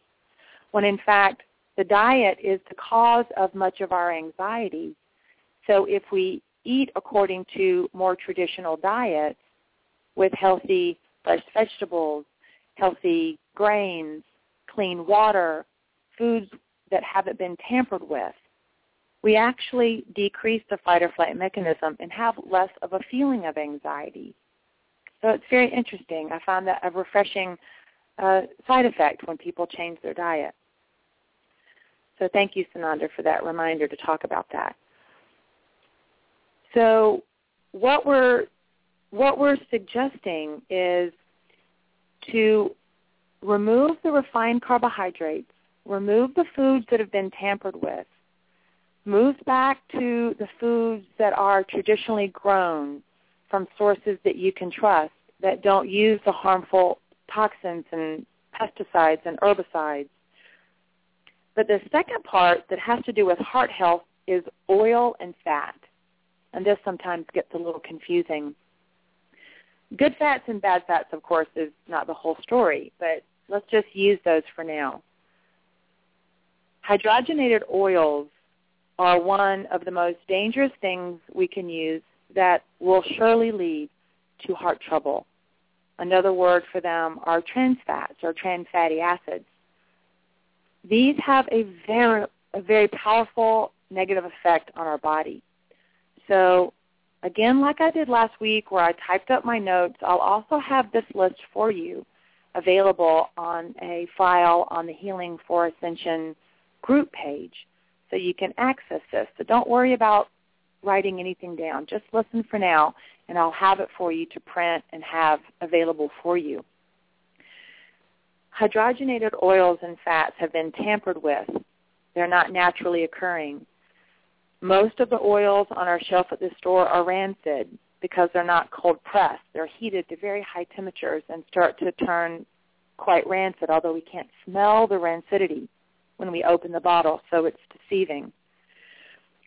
A: When in fact the diet is the cause of much of our anxiety. So if we eat according to more traditional diets with healthy fresh vegetables healthy grains clean water foods that haven't been tampered with we actually decrease the fight or flight mechanism and have less of a feeling of anxiety. So it's very interesting. I found that a refreshing uh, side effect when people change their diet. So thank you, Sananda, for that reminder to talk about that. So what we're what we're suggesting is to remove the refined carbohydrates, remove the foods that have been tampered with, Move back to the foods that are traditionally grown from sources that you can trust that don't use the harmful toxins and pesticides and herbicides. But the second part that has to do with heart health is oil and fat. And this sometimes gets a little confusing. Good fats and bad fats, of course, is not the whole story, but let's just use those for now. Hydrogenated oils are one of the most dangerous things we can use that will surely lead to heart trouble. Another word for them are trans fats or trans fatty acids. These have a very, a very powerful negative effect on our body. So again, like I did last week where I typed up my notes, I'll also have this list for you available on a file on the Healing for Ascension group page so you can access this. So don't worry about writing anything down. Just listen for now, and I'll have it for you to print and have available for you. Hydrogenated oils and fats have been tampered with. They're not naturally occurring. Most of the oils on our shelf at the store are rancid. because they're not cold pressed. They're heated to very high temperatures and start to turn quite rancid, although we can't smell the rancidity when we open the bottle, so it's deceiving.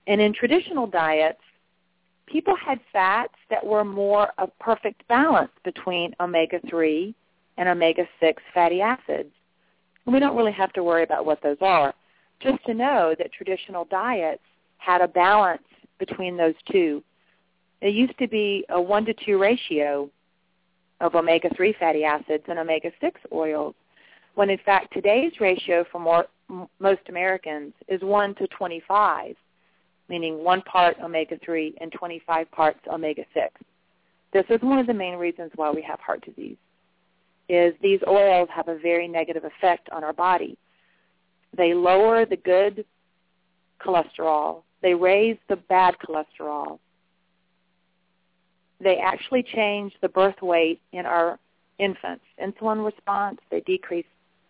A: And in traditional diets, people had fats that were more a perfect balance between omega-3 and omega-6 fatty acids. And we don't really have to worry about what those are. Just to know that traditional diets had a balance between those two. It used to be a 1 to 2 ratio of omega-3 fatty acids and omega-6 oils, when in fact today's ratio for more, most Americans is 1 to 25, meaning 1 part omega-3 and 25 parts omega-6. This is one of the main reasons why we have heart disease, is these oils have a very negative effect on our body. They lower the good cholesterol. They raise the bad cholesterol they actually change the birth weight in our infants. Insulin response, they decrease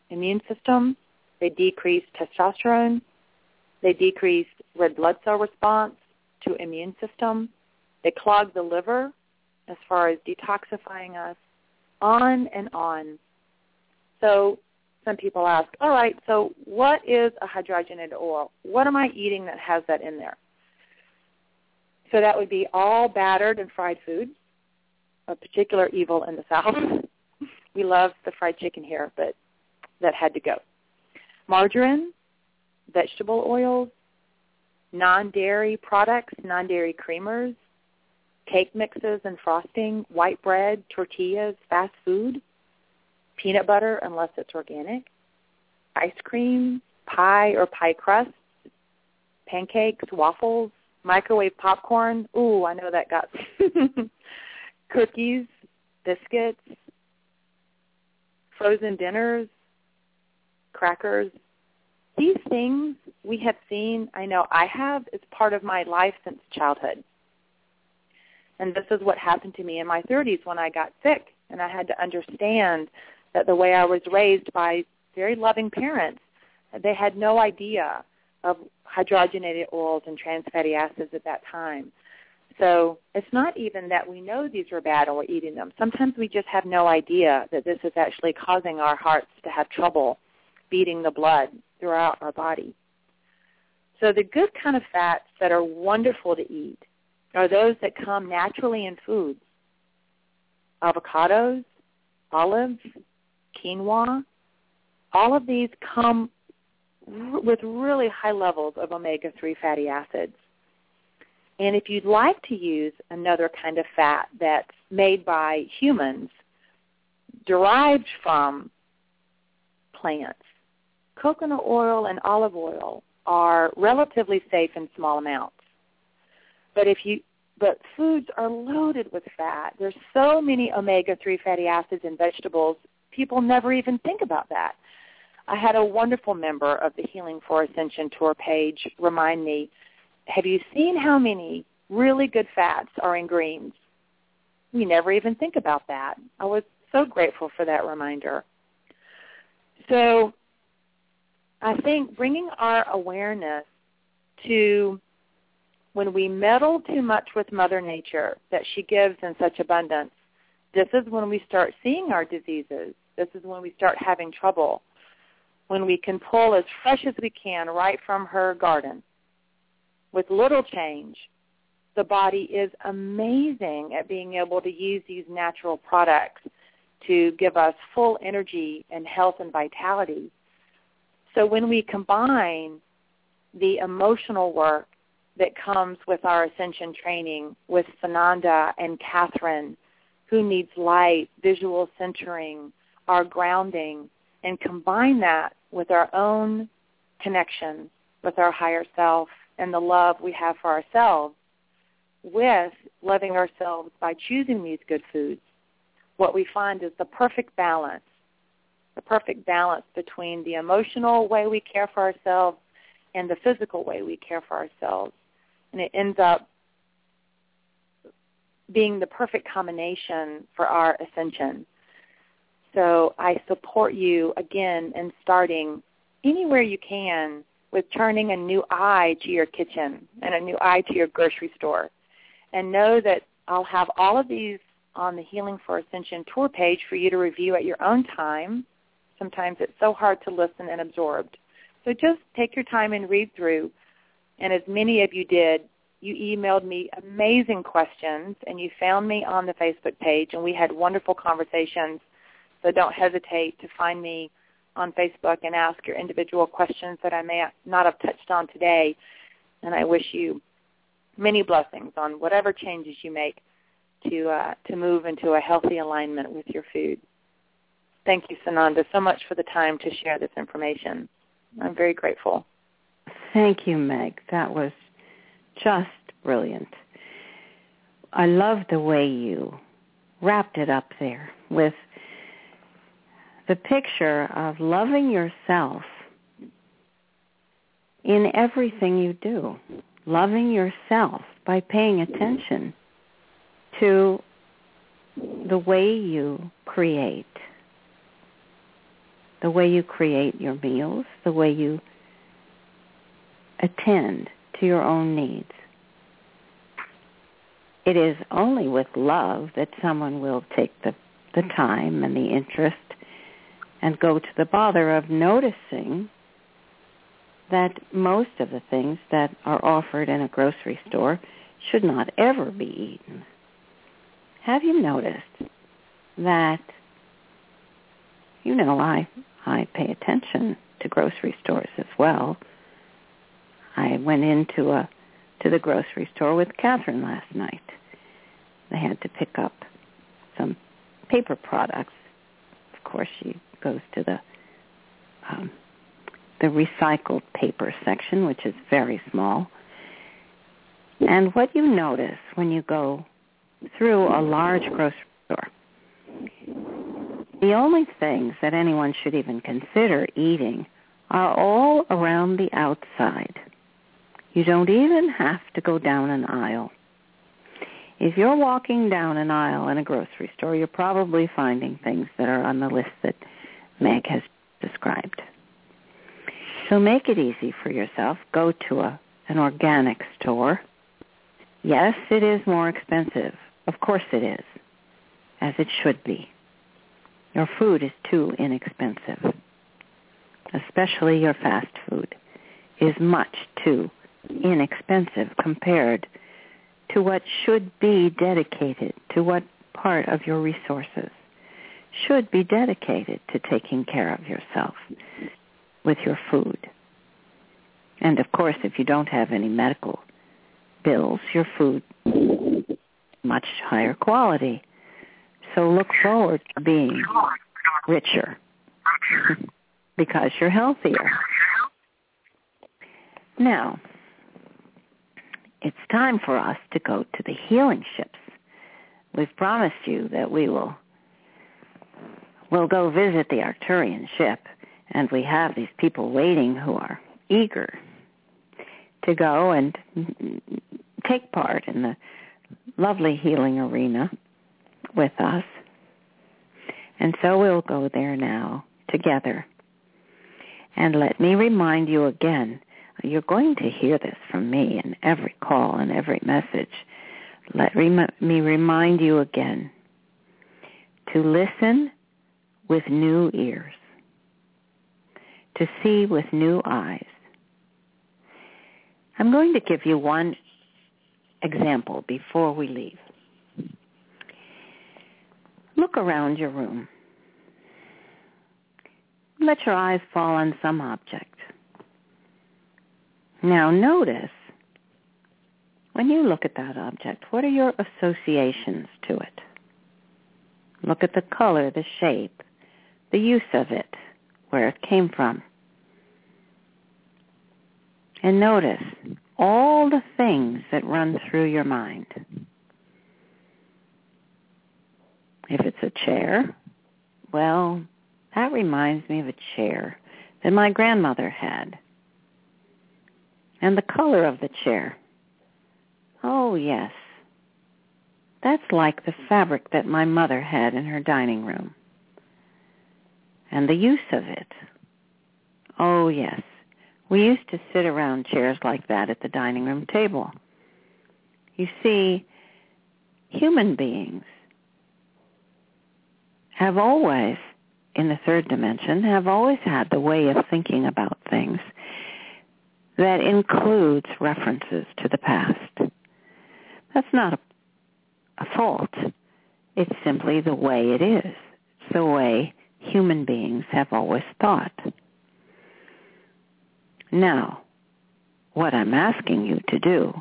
A: immune system, they decrease testosterone, they decrease red blood cell response to immune system, they clog the liver as far as detoxifying us, on and on. So some people ask, all right, so what is a hydrogenated oil? What am I eating that has that in there? So that would be all battered and fried foods, a particular evil in the South. we love the fried chicken here, but that had to go. Margarine, vegetable oils, non-dairy products, non-dairy creamers, cake mixes and frosting, white bread, tortillas, fast food, peanut butter unless it's organic, ice cream, pie or pie crusts, pancakes, waffles, microwave popcorn. Ooh, I know that got cookies, biscuits, frozen dinners, crackers. These things we have seen, I know I have, is part of my life since childhood. And this is what happened to me in my 30s when I got sick. And I had to understand that the way I was raised by very loving parents, they had no idea of hydrogenated oils and trans fatty acids at that time. So it's not even that we know these are bad and we're eating them. Sometimes we just have no idea that this is actually causing our hearts to have trouble beating the blood throughout our body. So the good kind of fats that are wonderful to eat are those that come naturally in foods. Avocados, olives, quinoa, all of these come with really high levels of omega-3 fatty acids. And if you'd like to use another kind of fat that's made by humans, derived from plants, coconut oil and olive oil are relatively safe in small amounts. But if you but foods are loaded with fat. There's so many omega-3 fatty acids in vegetables, people never even think about that. I had a wonderful member of the Healing for Ascension tour page remind me, have you seen how many really good fats are in greens? We never even think about that. I was so grateful for that reminder. So I think bringing our awareness to when we meddle too much with Mother Nature that she gives in such abundance, this is when we start seeing our diseases. This is when we start having trouble when we can pull as fresh as we can right from her garden with little change, the body is amazing at being able to use these natural products to give us full energy and health and vitality. So when we combine the emotional work that comes with our ascension training with Sananda and Kathryn, who needs light, visual centering, our grounding, and combine that with our own connection with our higher self and the love we have for ourselves with loving ourselves by choosing these good foods, what we find is the perfect balance, the perfect balance between the emotional way we care for ourselves and the physical way we care for ourselves. And it ends up being the perfect combination for our ascension. So I support you again in starting anywhere you can with turning a new eye to your kitchen and a new eye to your grocery store. And know that I'll have all of these on the Healing for Ascension tour page for you to review at your own time. Sometimes it's so hard to listen and absorb. So just take your time and read through. And as many of you did, you emailed me amazing questions and you found me on the Facebook page and we had wonderful conversations. So don't hesitate to find me on Facebook and ask your individual questions that I may not have touched on today. And I wish you many blessings on whatever changes you make to uh, to move into a healthy alignment with your food. Thank you, Sananda, so much for the time to share this information. I'm very grateful.
B: Thank you, Meg. That was just brilliant. I love the way you wrapped it up there with the picture of loving yourself in everything you do, loving yourself by paying attention to the way you create, the way you create your meals, the way you attend to your own needs. It is only with love that someone will take the, the time and the interest and go to the bother of noticing that most of the things that are offered in a grocery store should not ever be eaten. Have you noticed that you know I I pay attention to grocery stores as well. I went into a to the grocery store with Kathryn last night. They had to pick up some paper products. Of course, she goes to the um, the recycled paper section, which is very small. And what you notice when you go through a large grocery store, the only things that anyone should even consider eating are all around the outside. You don't even have to go down an aisle. If you're walking down an aisle in a grocery store, you're probably finding things that are on the list that Meg has described. So make it easy for yourself. Go to a, an organic store. Yes, it is more expensive. Of course it is, as it should be. Your food is too inexpensive, especially your fast food is much too inexpensive compared to what should be dedicated to what part of your resources should be dedicated to taking care of yourself with your food. And of course, if you don't have any medical bills, your food much higher quality. So look forward to being richer because you're healthier. Now, it's time for us to go to the healing ships. We've promised you that we will we'll go visit the Arcturian ship, and we have these people waiting who are eager to go and take part in the lovely healing arena with us. And so we'll go there now together. And let me remind you again, you're going to hear this from me in every call and every message. Let me remind you again to listen with new ears, to see with new eyes. I'm going to give you one example before we leave. Look around your room. Let your eyes fall on some object. Now notice, when you look at that object, what are your associations to it? Look at the color, the shape, the use of it, where it came from. And notice all the things that run through your mind. If it's a chair, well, that reminds me of a chair that my grandmother had. And the color of the chair. Oh, yes. That's like the fabric that my mother had in her dining room. And the use of it. Oh, yes. We used to sit around chairs like that at the dining room table. You see, human beings have always, in the third dimension, have always had the way of thinking about things that includes references to the past. That's not a, a fault. It's simply the way it is. It's the way human beings have always thought. Now, what I'm asking you to do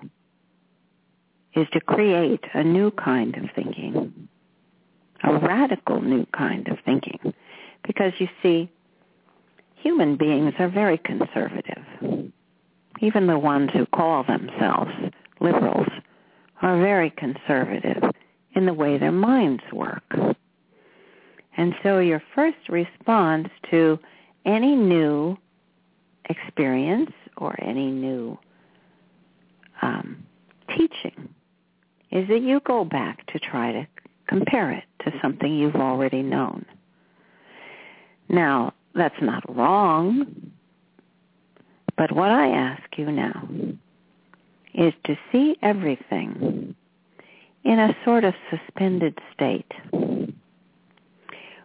B: is to create a new kind of thinking, a radical new kind of thinking. Because you see, human beings are very conservative. Even the ones who call themselves liberals are very conservative in the way their minds work. And so your first response to any new experience or any new um, teaching is that you go back to try to compare it to something you've already known. Now, that's not wrong, but what I ask you now is to see everything in a sort of suspended state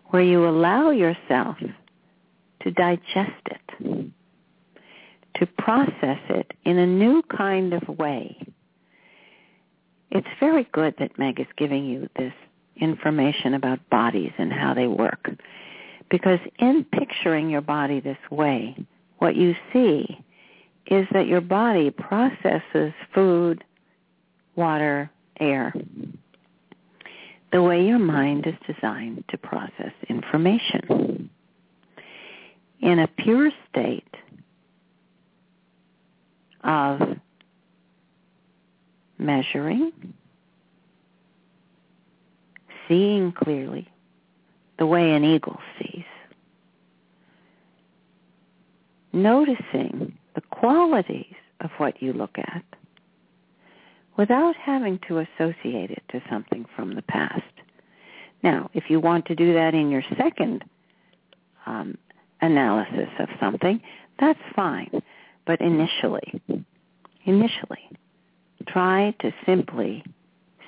B: where you allow yourself to digest it, to process it in a new kind of way. It's very good that Meg is giving you this information about bodies and how they work. Because in picturing your body this way, what you see is that your body processes food, water, air, the way your mind is designed to process information. In a pure state of measuring, seeing clearly, the way an eagle sees, noticing the qualities of what you look at, without having to associate it to something from the past. Now, if you want to do that in your second um, analysis of something, that's fine. But initially, initially, try to simply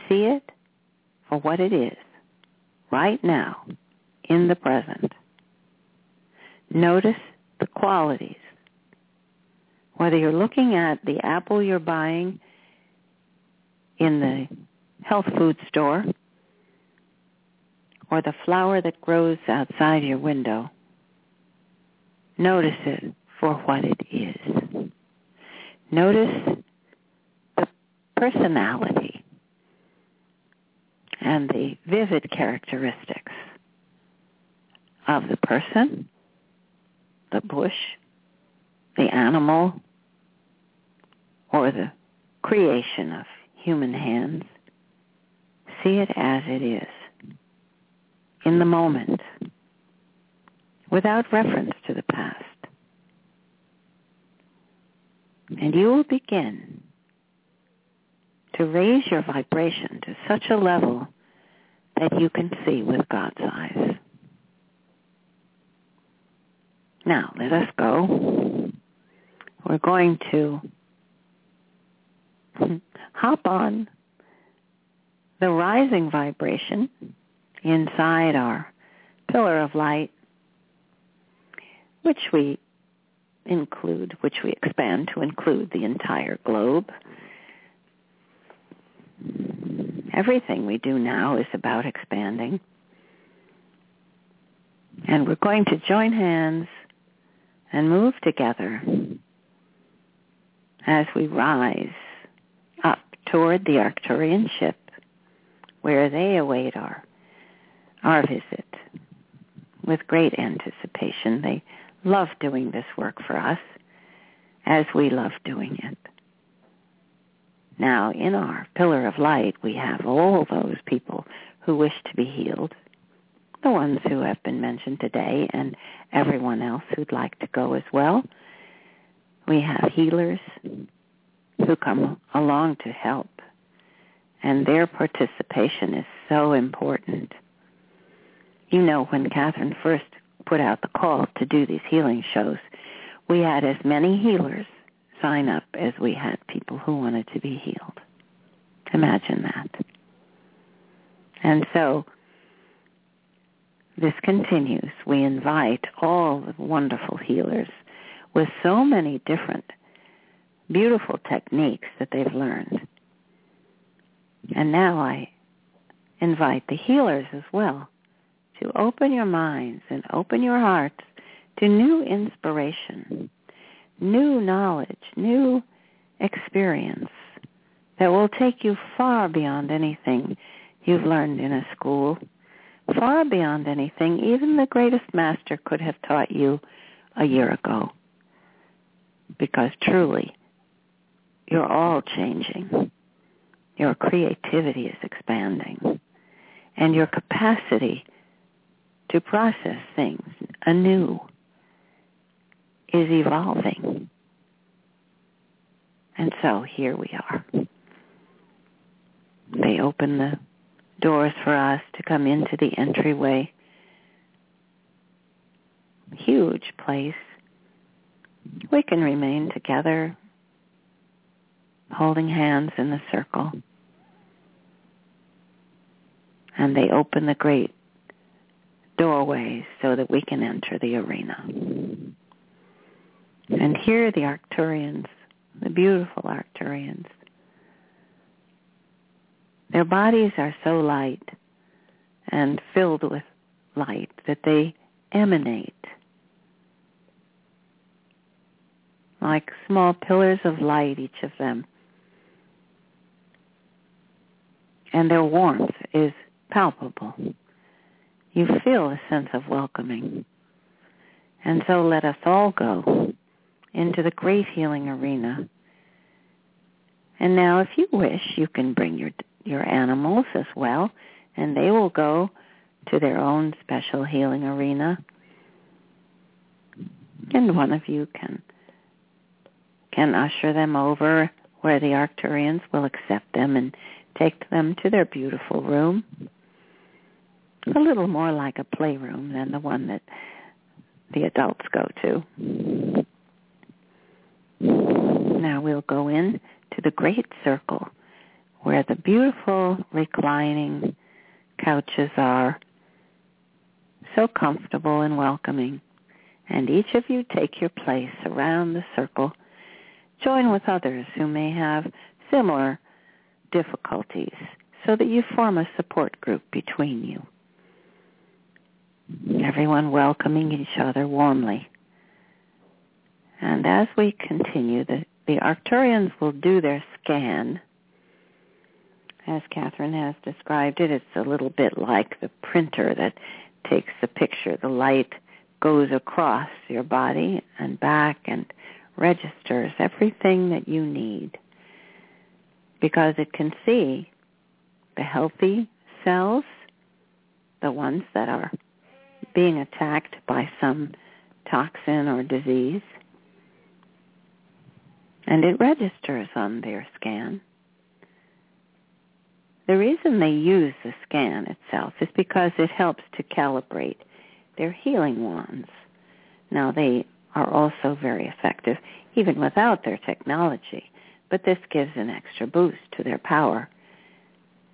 B: see it for what it is, right now, in the present. Notice the qualities. Whether you're looking at the apple you're buying in the health food store or the flower that grows outside your window, notice it for what it is. Notice the personality and the vivid characteristics of the person, the bush, the animal, or the creation of human hands. See it as it is, in the moment, without reference to the past. And you will begin to raise your vibration to such a level that you can see with God's eyes. Now, let us go. We're going to hop on the rising vibration inside our pillar of light, which we include, which we expand to include the entire globe. Everything we do now is about expanding. And we're going to join hands and move together as we rise up toward the Arcturian ship where they await our, our visit with great anticipation. They love doing this work for us as we love doing it. Now, in our pillar of light, we have all those people who wish to be healed, the ones who have been mentioned today, and everyone else who'd like to go as well. We have healers who come along to help, and their participation is so important. You know, when Kathryn first put out the call to do these healing shows, we had as many healers sign up as we had people who wanted to be healed. Imagine that. And so this continues. We invite all the wonderful healers with so many different beautiful techniques that they've learned. And now I invite the healers as well to open your minds and open your hearts to new inspiration, new knowledge, new experience that will take you far beyond anything you've learned in a school, far beyond anything even the greatest master could have taught you a year ago. Because truly, you're all changing. Your creativity is expanding. And your capacity to process things anew is evolving. And so here we are. They open the doors for us to come into the entryway. Huge place. We can remain together, holding hands in the circle. And they open the great doorways so that we can enter the arena. And here are the Arcturians, the beautiful Arcturians, their bodies are so light and filled with light that they emanate like small pillars of light, each of them. And their warmth is palpable. You feel a sense of welcoming. And so let us all go into the great healing arena. And now if you wish, you can bring your your animals as well, and they will go to their own special healing arena. And one of you can can usher them over where the Arcturians will accept them and take them to their beautiful room. A little more like a playroom than the one that the adults go to. Now we'll go in to the great circle where the beautiful reclining couches are, so comfortable and welcoming. And each of you take your place around the circle. Join with others who may have similar difficulties so that you form a support group between you. Everyone welcoming each other warmly. And as we continue, the, the Arcturians will do their scan as Kathryn has described it, it's a little bit like the printer that takes the picture. The light goes across your body and back and registers everything that you need because it can see the healthy cells, the ones that are being attacked by some toxin or disease, and it registers on their scan the reason they use the scan itself is because it helps to calibrate their healing wands. Now they are also very effective even without their technology, but this gives an extra boost to their power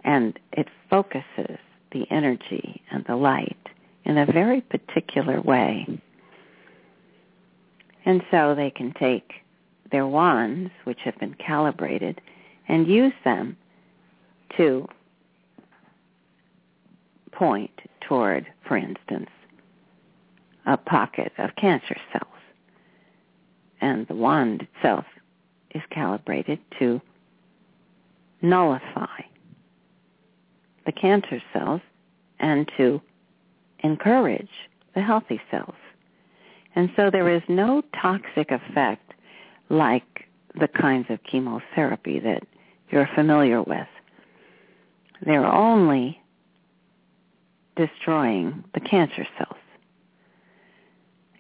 B: and it focuses the energy and the light in a very particular way. And so they can take their wands, which have been calibrated, and use them to point toward, for instance, a pocket of cancer cells. And the wand itself is calibrated to nullify the cancer cells and to encourage the healthy cells. And so there is no toxic effect like the kinds of chemotherapy that you're familiar with. They're only destroying the cancer cells.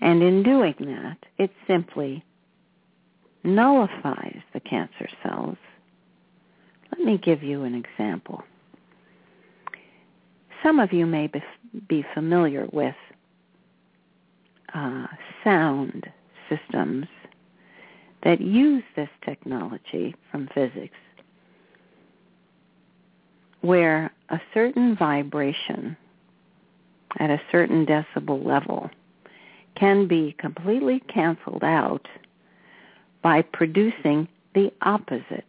B: And in doing that, it simply nullifies the cancer cells. Let me give you an example. Some of you may be familiar with uh, sound systems that use this technology from physics where a certain vibration at a certain decibel level can be completely canceled out by producing the opposite.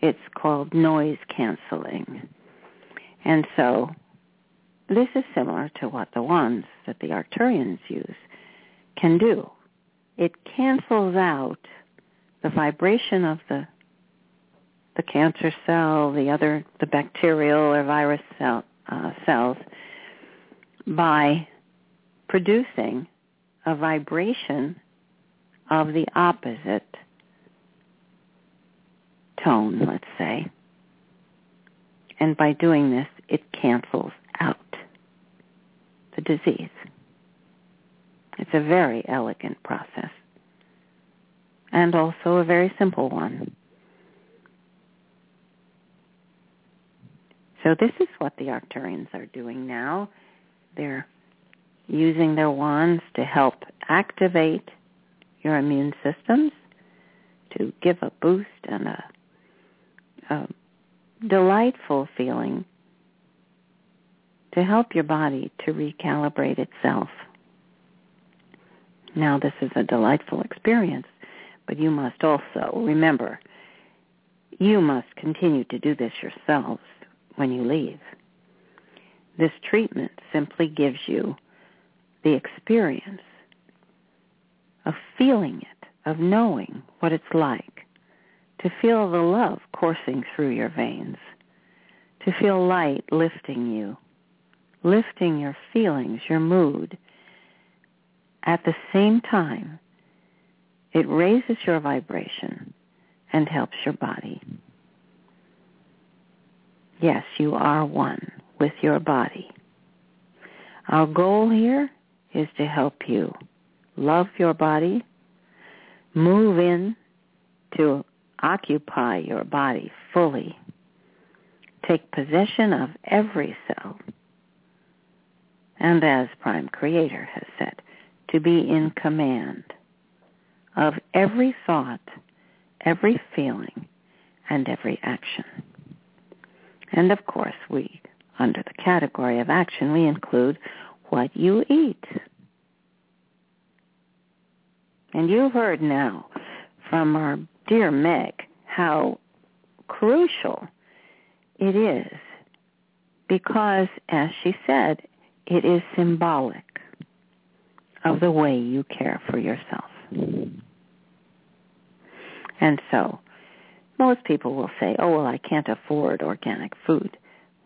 B: It's called noise canceling. And so this is similar to what the ones that the Arcturians use can do. It cancels out the vibration of the the cancer cell, the other the bacterial or virus cell, uh, cells by producing a vibration of the opposite tone, let's say. And by doing this, it cancels out the disease. It's a very elegant process and also a very simple one. So this is what the Arcturians are doing now. They're using their wands to help activate your immune systems, to give a boost and a, a delightful feeling to help your body to recalibrate itself. Now this is a delightful experience, but you must also remember, you must continue to do this yourselves when you leave. This treatment simply gives you the experience of feeling it, of knowing what it's like, to feel the love coursing through your veins, to feel light lifting you, lifting your feelings, your mood. At the same time, it raises your vibration and helps your body. Yes, you are one with your body. Our goal here is to help you love your body, move in to occupy your body fully, take possession of every cell, and as Prime Creator has said, to be in command of every thought, every feeling, and every action. And of course, we, under the category of action, we include what you eat. And you've heard now from our dear Meg how crucial it is because, as she said, it is symbolic of the way you care for yourself. And so most people will say, oh, well, I can't afford organic food.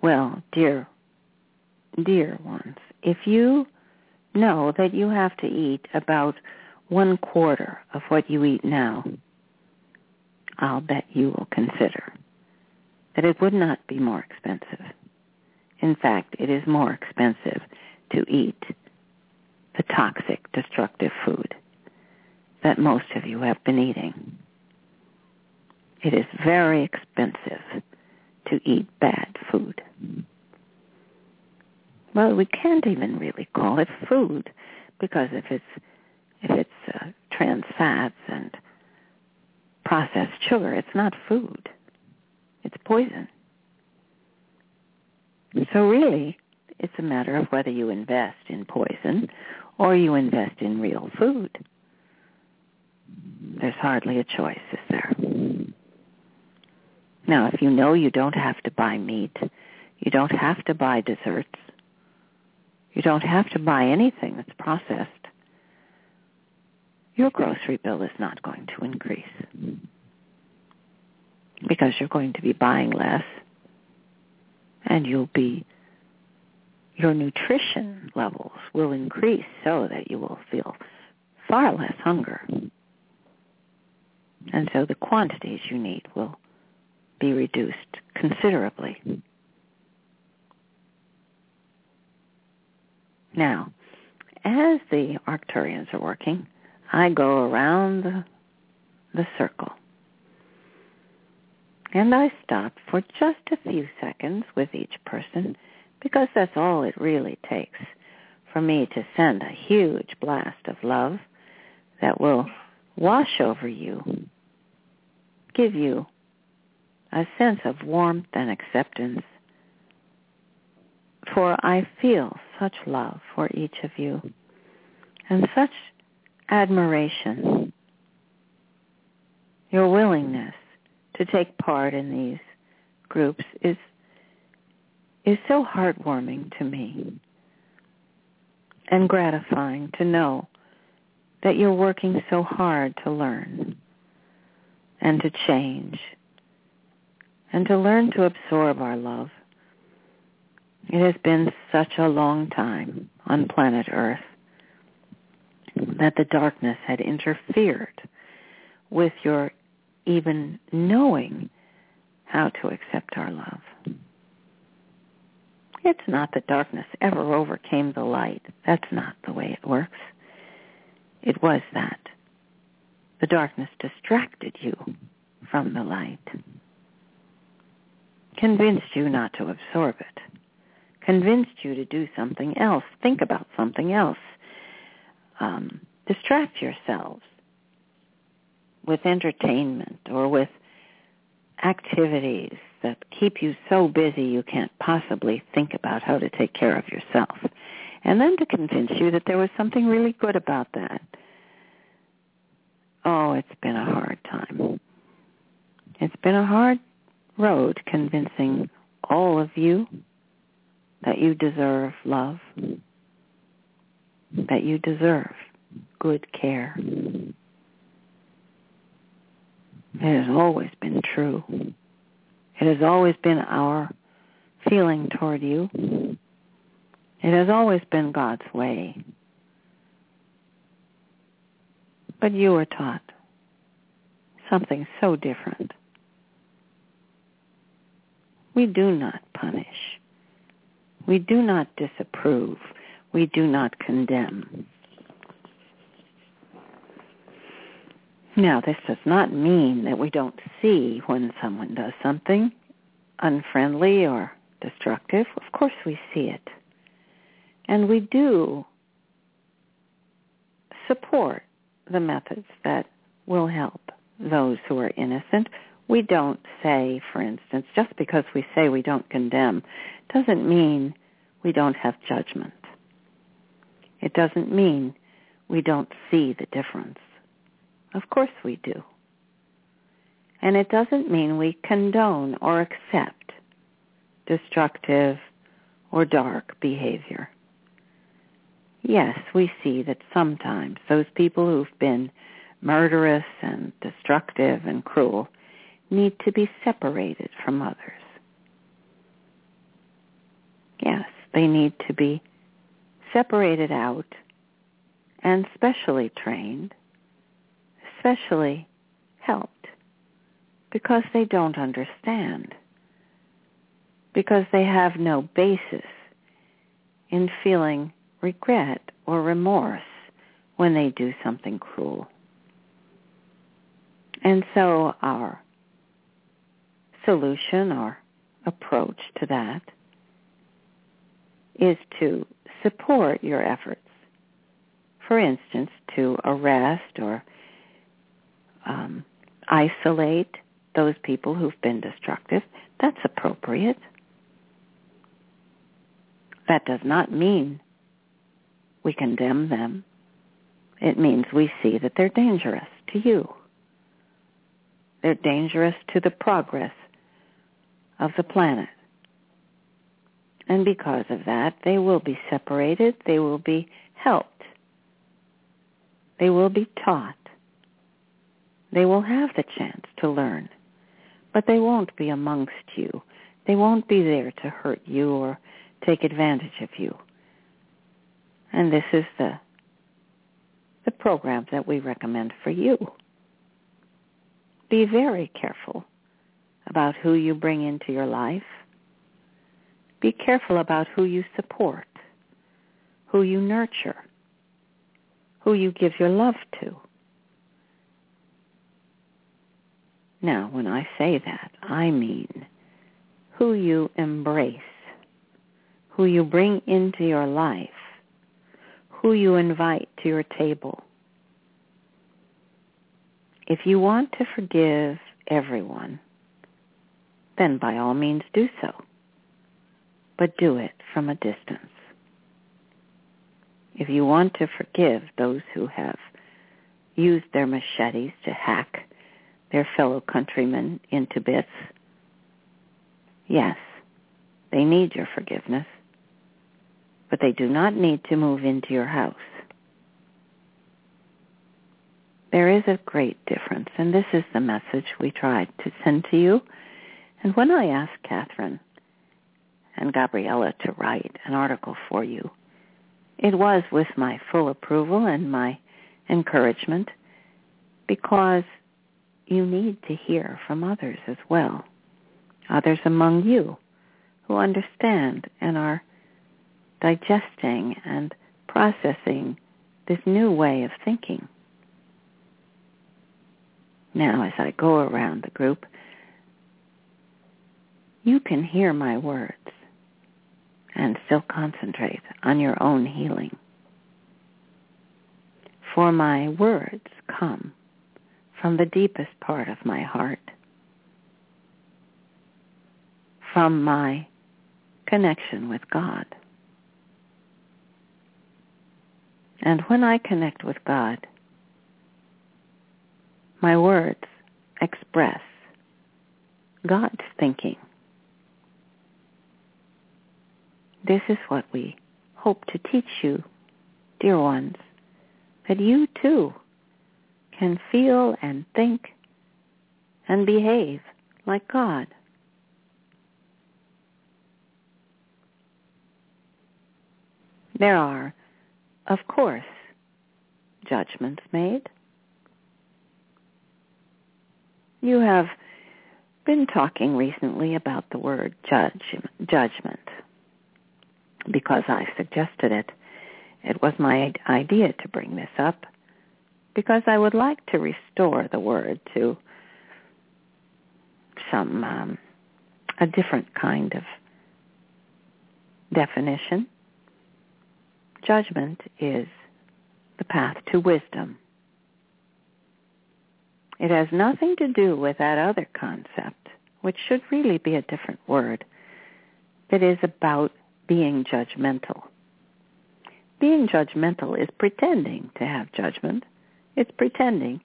B: Well, dear, dear ones, if you know that you have to eat about one quarter of what you eat now, I'll bet you will consider that it would not be more expensive. In fact, it is more expensive to eat the toxic, destructive food that most of you have been eating. It is very expensive to eat bad food. Well, we can't even really call it food because if it's if it's uh, trans fats and processed sugar, it's not food. It's poison. So really, it's a matter of whether you invest in poison or you invest in real food. There's hardly a choice, is there? Now, if you know you don't have to buy meat, you don't have to buy desserts, you don't have to buy anything that's processed, your grocery bill is not going to increase because you're going to be buying less and you'll be your nutrition levels will increase so that you will feel far less hunger. And so the quantities you need will be reduced considerably. Now, as the Arcturians are working, I go around the, the circle. And I stop for just a few seconds with each person because that's all it really takes for me to send a huge blast of love that will wash over you, give you a sense of warmth and acceptance. For I feel such love for each of you and such admiration. Your willingness to take part in these groups is is so heartwarming to me and gratifying to know that you're working so hard to learn and to change and to learn to absorb our love. It has been such a long time on planet Earth that the darkness had interfered with your even knowing how to accept our love. It's not that darkness ever overcame the light. That's not the way it works. It was that. The darkness distracted you from the light, convinced you not to absorb it, convinced you to do something else, think about something else, um, distract yourselves with entertainment or with activities that keep you so busy you can't possibly think about how to take care of yourself. And then to convince you that there was something really good about that. Oh, it's been a hard time. It's been a hard road convincing all of you that you deserve love, that you deserve good care. It has always been true. It has always been our feeling toward you. It has always been God's way. But you were taught something so different. We do not punish. We do not disapprove. We do not condemn. Now, this does not mean that we don't see when someone does something unfriendly or destructive. Of course we see it. And we do support the methods that will help those who are innocent. We don't say, for instance, just because we say we don't condemn doesn't mean we don't have judgment. It doesn't mean we don't see the difference. Of course we do. And it doesn't mean we condone or accept destructive or dark behavior. Yes, we see that sometimes those people who've been murderous and destructive and cruel need to be separated from others. Yes, they need to be separated out and specially trained especially helped because they don't understand, because they have no basis in feeling regret or remorse when they do something cruel. And so our solution or approach to that is to support your efforts. For instance, to arrest or um, isolate those people who've been destructive. That's appropriate. That does not mean we condemn them. It means we see that they're dangerous to you. They're dangerous to the progress of the planet. And because of that, they will be separated. They will be helped. They will be taught they will have the chance to learn, but they won't be amongst you. They won't be there to hurt you or take advantage of you. And this is the the program that we recommend for you. Be very careful about who you bring into your life. Be careful about who you support, who you nurture, who you give your love to. Now, when I say that, I mean who you embrace, who you bring into your life, who you invite to your table. If you want to forgive everyone, then by all means do so. But do it from a distance. If you want to forgive those who have used their machetes to hack their fellow countrymen into bits, yes, they need your forgiveness, but they do not need to move into your house. There is a great difference, and this is the message we tried to send to you. And when I asked Kathryn and Gabriella to write an article for you, it was with my full approval and my encouragement because you need to hear from others as well, others among you who understand and are digesting and processing this new way of thinking. Now, as I go around the group, you can hear my words and still concentrate on your own healing. For my words come from the deepest part of my heart, from my connection with God. And when I connect with God, my words express God's thinking. This is what we hope to teach you, dear ones, that you too can feel and think and behave like God. There are, of course, judgments made. You have been talking recently about the word judge, judgment because I suggested it. It was my idea to bring this up because I would like to restore the word to some um, a different kind of definition. Judgment is the path to wisdom. It has nothing to do with that other concept, which should really be a different word, that is about being judgmental. Being judgmental is pretending to have judgment. It's pretending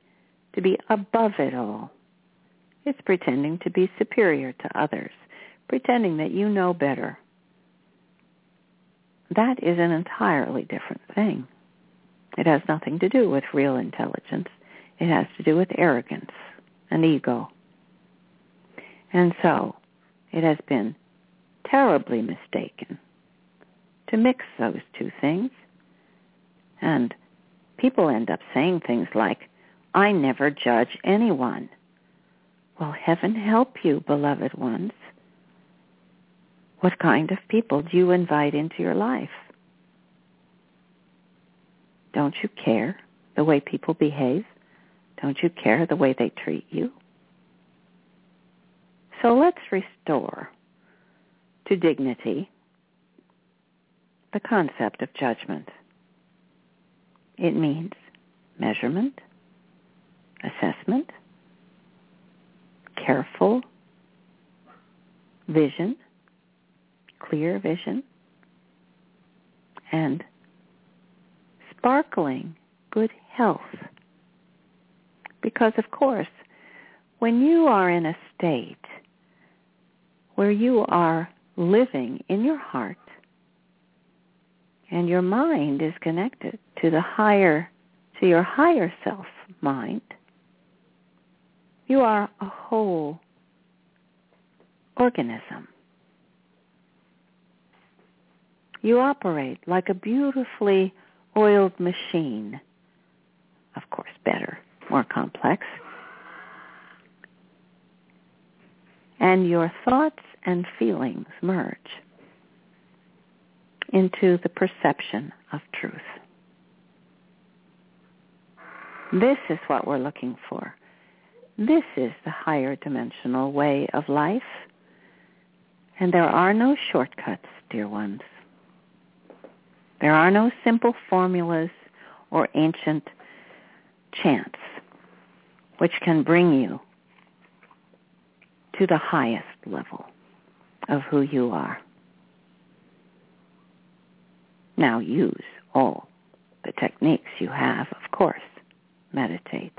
B: to be above it all. It's pretending to be superior to others, pretending that you know better. That is an entirely different thing. It has nothing to do with real intelligence. It has to do with arrogance and ego. And so it has been terribly mistaken to mix those two things. And people end up saying things like, I never judge anyone. Well, heaven help you, beloved ones. What kind of people do you invite into your life? Don't you care the way people behave? Don't you care the way they treat you? So let's restore to dignity the concept of judgment. It means measurement, assessment, careful vision, clear vision, and sparkling good health. Because of course, when you are in a state where you are living in your heart and your mind is connected to the higher to your higher self mind. You are a whole organism. You operate like a beautifully oiled machine. Of course better more complex. And your thoughts and feelings merge into the perception of truth. This is what we're looking for. This is the higher dimensional way of life. And there are no shortcuts, dear ones. There are no simple formulas or ancient chants which can bring you to the highest level of who you are. Now use all the techniques you have, of course. Meditate.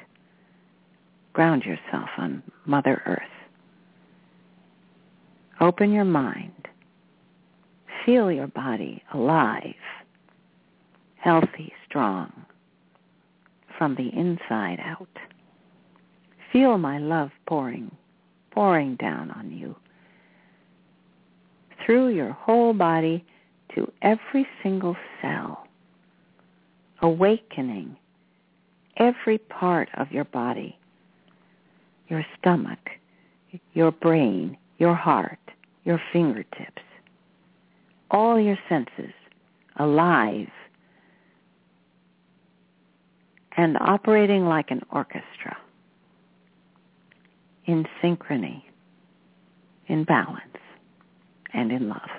B: Ground yourself on Mother Earth. Open your mind. Feel your body alive, healthy, strong, from the inside out. Feel my love pouring, pouring down on you through your whole body to every single cell, awakening every part of your body, your stomach, your brain, your heart, your fingertips, all your senses alive and operating like an orchestra in synchrony, in balance, and in love.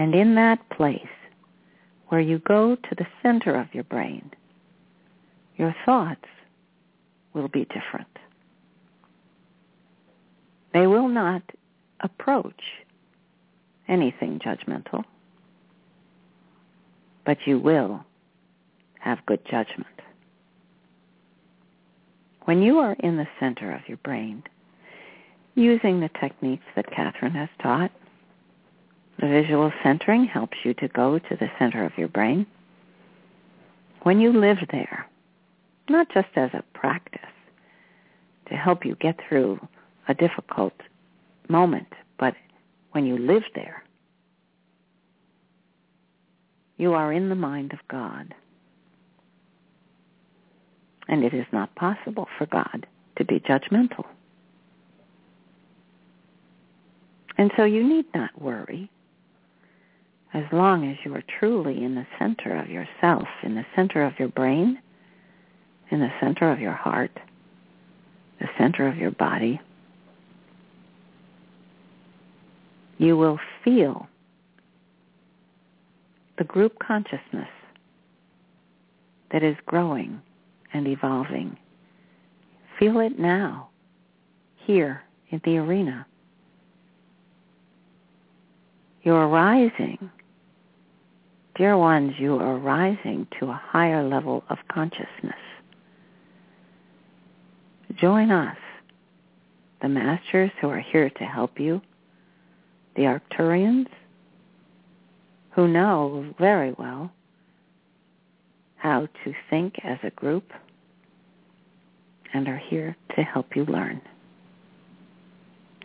B: And in that place where you go to the center of your brain, your thoughts will be different. They will not approach anything judgmental, but you will have good judgment. When you are in the center of your brain, using the techniques that Kathryn has taught, the visual centering helps you to go to the center of your brain. When you live there, not just as a practice to help you get through a difficult moment, but when you live there, you are in the mind of God. And it is not possible for God to be judgmental. And so you need not worry as long as you are truly in the center of yourself, in the center of your brain, in the center of your heart, the center of your body, you will feel the group consciousness that is growing and evolving. Feel it now, here in the arena. You're rising. Dear ones, you are rising to a higher level of consciousness. Join us, the masters who are here to help you, the Arcturians, who know very well how to think as a group and are here to help you learn.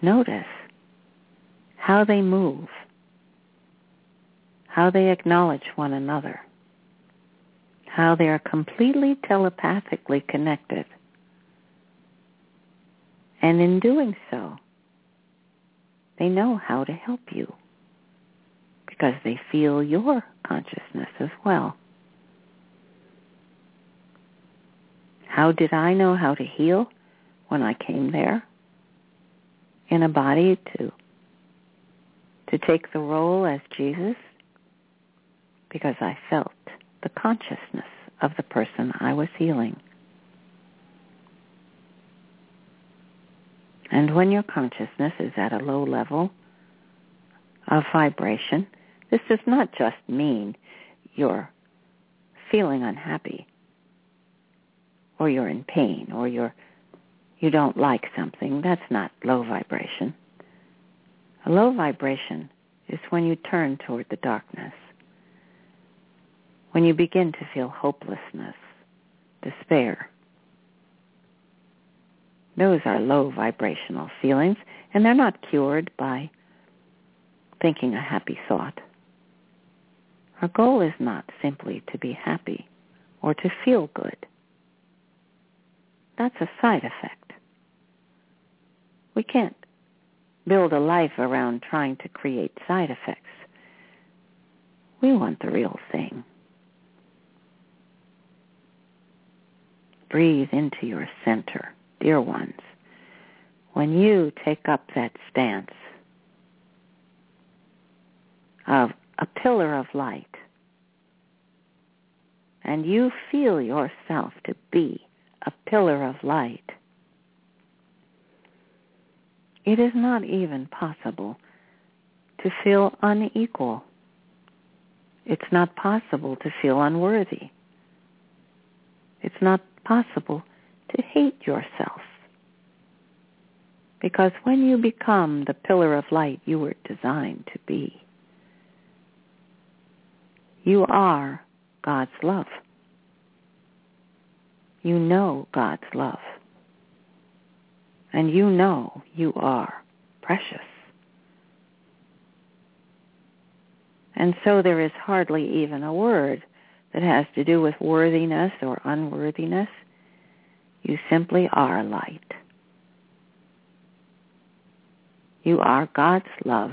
B: Notice how they move, how they acknowledge one another, how they are completely telepathically connected. And in doing so, they know how to help you because they feel your consciousness as well. How did I know how to heal when I came there? In a body to to take the role as Jesus? Because I felt the consciousness of the person I was healing. And when your consciousness is at a low level of vibration, this does not just mean you're feeling unhappy or you're in pain or you're you don't like something. That's not low vibration. A low vibration is when you turn toward the darkness. When you begin to feel hopelessness, despair. Those are low vibrational feelings and they're not cured by thinking a happy thought. Our goal is not simply to be happy or to feel good. That's a side effect. We can't build a life around trying to create side effects. We want the real thing. Breathe into your center, dear ones. When you take up that stance of a pillar of light, and you feel yourself to be a pillar of light, it is not even possible to feel unequal. It's not possible to feel unworthy. It's not possible to hate yourself. Because when you become the pillar of light you were designed to be, you are God's love. You know God's love. And you know you are precious. And so there is hardly even a word that has to do with worthiness or unworthiness. You simply are light. You are God's love,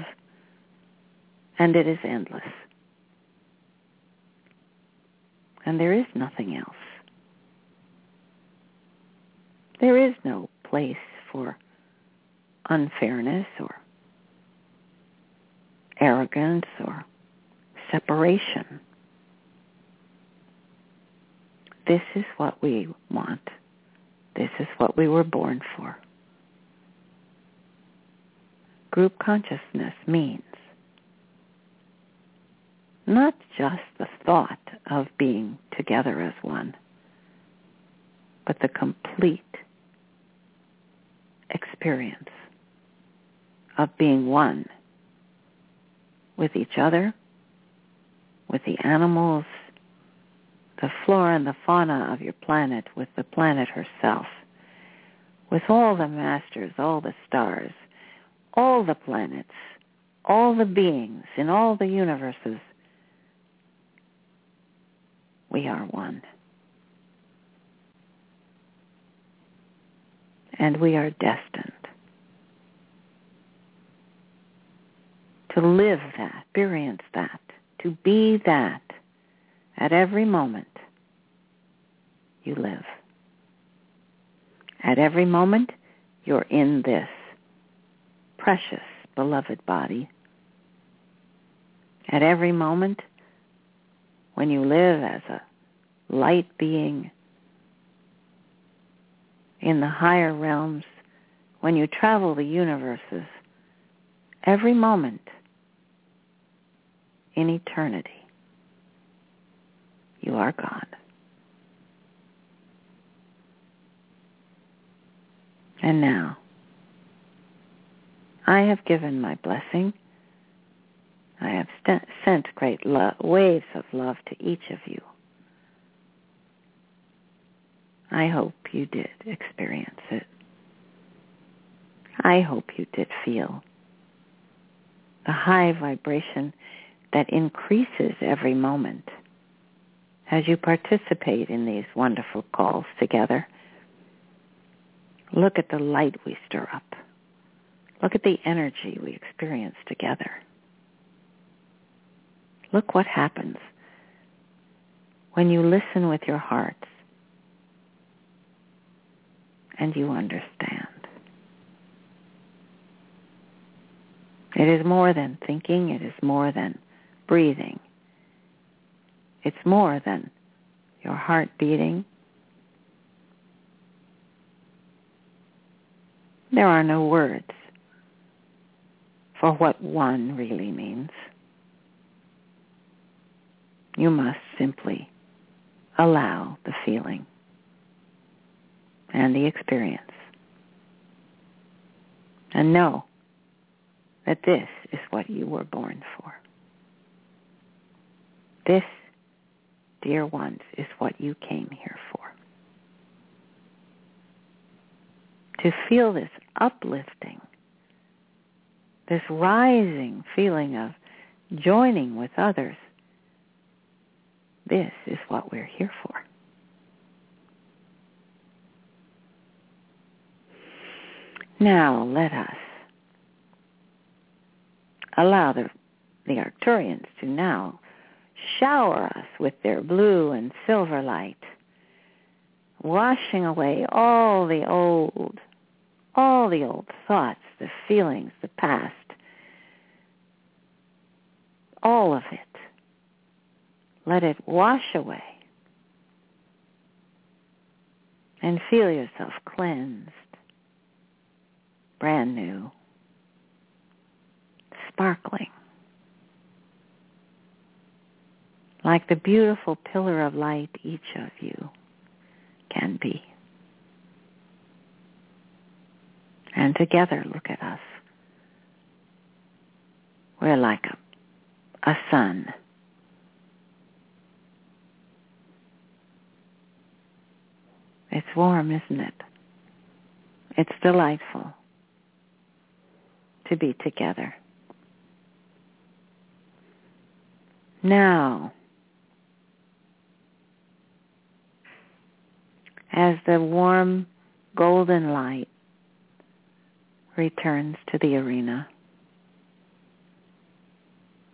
B: and it is endless. And there is nothing else. There is no place for unfairness or arrogance or separation. This is what we want. This is what we were born for. Group consciousness means not just the thought of being together as one, but the complete experience of being one with each other, with the animals, the flora and the fauna of your planet, with the planet herself, with all the masters, all the stars, all the planets, all the beings in all the universes. We are one. And we are destined to live that, experience that, to be that at every moment you live. At every moment you're in this precious, beloved body. At every moment when you live as a light being in the higher realms, when you travel the universes, every moment in eternity, you are God. And now, I have given my blessing. I have st- sent great lo- waves of love to each of you. I hope you did experience it. I hope you did feel the high vibration that increases every moment as you participate in these wonderful calls together. Look at the light we stir up. Look at the energy we experience together. Look what happens when you listen with your hearts and you understand. It is more than thinking. It is more than breathing. It's more than your heart beating. There are no words for what one really means. You must simply allow the feeling and the experience and know that this is what you were born for. This, dear ones, is what you came here for. To feel this uplifting, this rising feeling of joining with others, this is what we're here for. Now let us allow the, the Arcturians to now shower us with their blue and silver light, washing away all the old, all the old thoughts, the feelings, the past, all of it. Let it wash away and feel yourself cleansed, brand new, sparkling. Like the beautiful pillar of light each of you can be. And together, look at us. We're like a, a sun. It's warm, isn't it? It's delightful to be together. Now, as the warm golden light returns to the arena,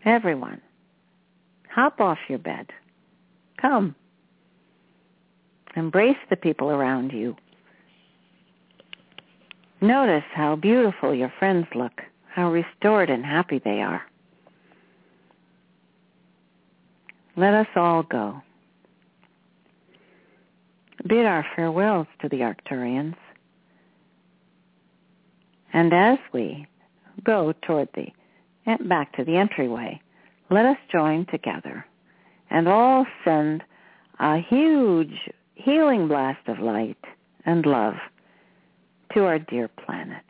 B: everyone, hop off your bed. Come. Embrace the people around you. Notice how beautiful your friends look, how restored and happy they are. Let us all go. Bid our farewells to the Arcturians. And as we go toward the eh, back to the entryway, let us join together and all send a huge healing blast of light and love to our dear planet.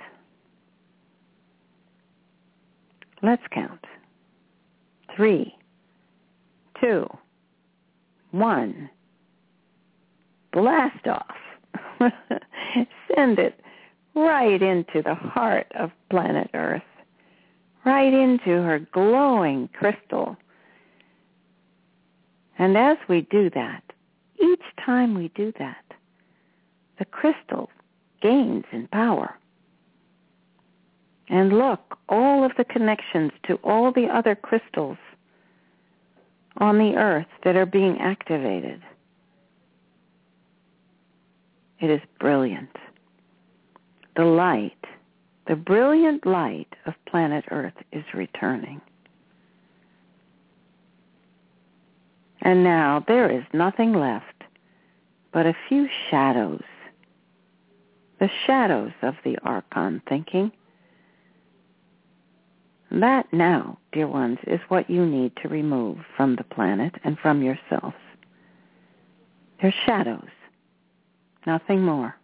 B: Let's count. Three, two, one. Blast off. Send it right into the heart of planet Earth, right into her glowing crystal. And as we do that, each time we do that, the crystal gains in power. And look, all of the connections to all the other crystals on the earth that are being activated. It is brilliant. The light, the brilliant light of planet Earth is returning. And now there is nothing left but a few shadows, the shadows of the Archon thinking. That now, dear ones, is what you need to remove from the planet and from yourselves. They're shadows, nothing more.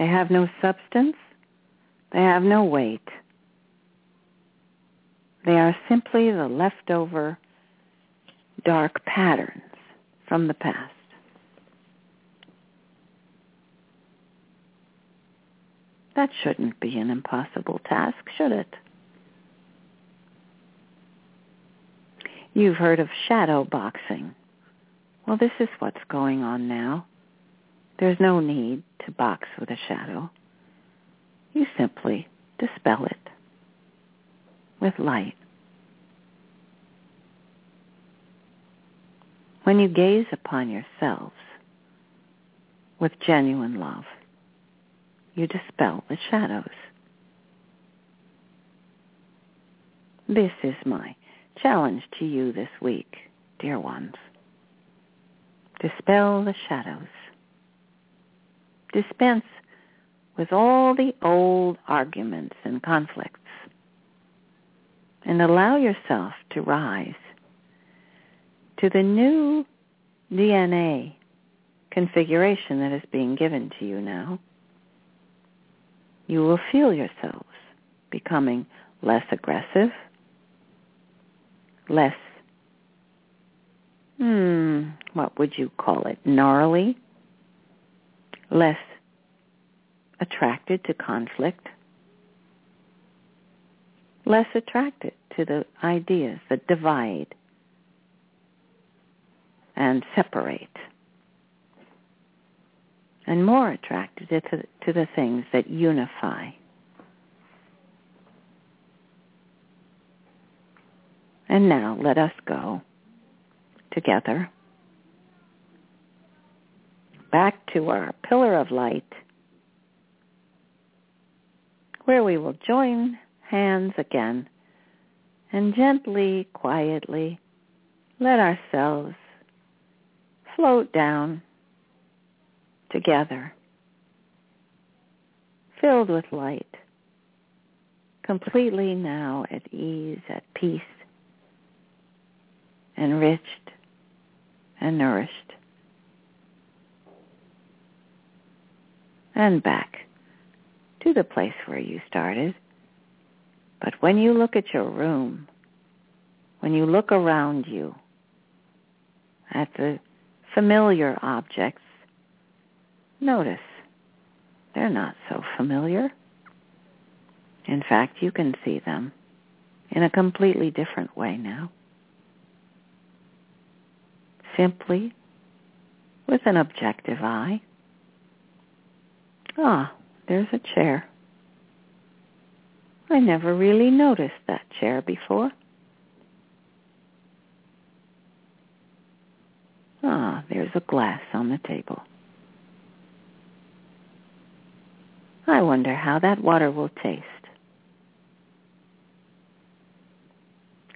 B: They have no substance. They have no weight. They are simply the leftover dark patterns from the past. That shouldn't be an impossible task, should it? You've heard of shadow boxing. Well, this is what's going on now. There's no need to box with a shadow. You simply dispel it with light. When you gaze upon yourselves with genuine love, you dispel the shadows. This is my challenge to you this week, dear ones. Dispel the shadows. Dispense with all the old arguments and conflicts and allow yourself to rise to the new DNA configuration that is being given to you now, you will feel yourselves becoming less aggressive, less, hmm, what would you call it, gnarly, less attracted to conflict, less attracted to the ideas that divide and separate. And more attracted to, to the things that unify. And now let us go together. Back to our pillar of light where we will join hands again and gently, quietly let ourselves float down together, filled with light, completely now at ease, at peace, enriched and nourished. And back to the place where you started. But when you look at your room, when you look around you at the familiar objects, notice they're not so familiar. In fact, you can see them in a completely different way now. Simply with an objective eye. Ah, there's a chair. I never really noticed that chair before. Ah, there's a glass on the table. I wonder how that water will taste.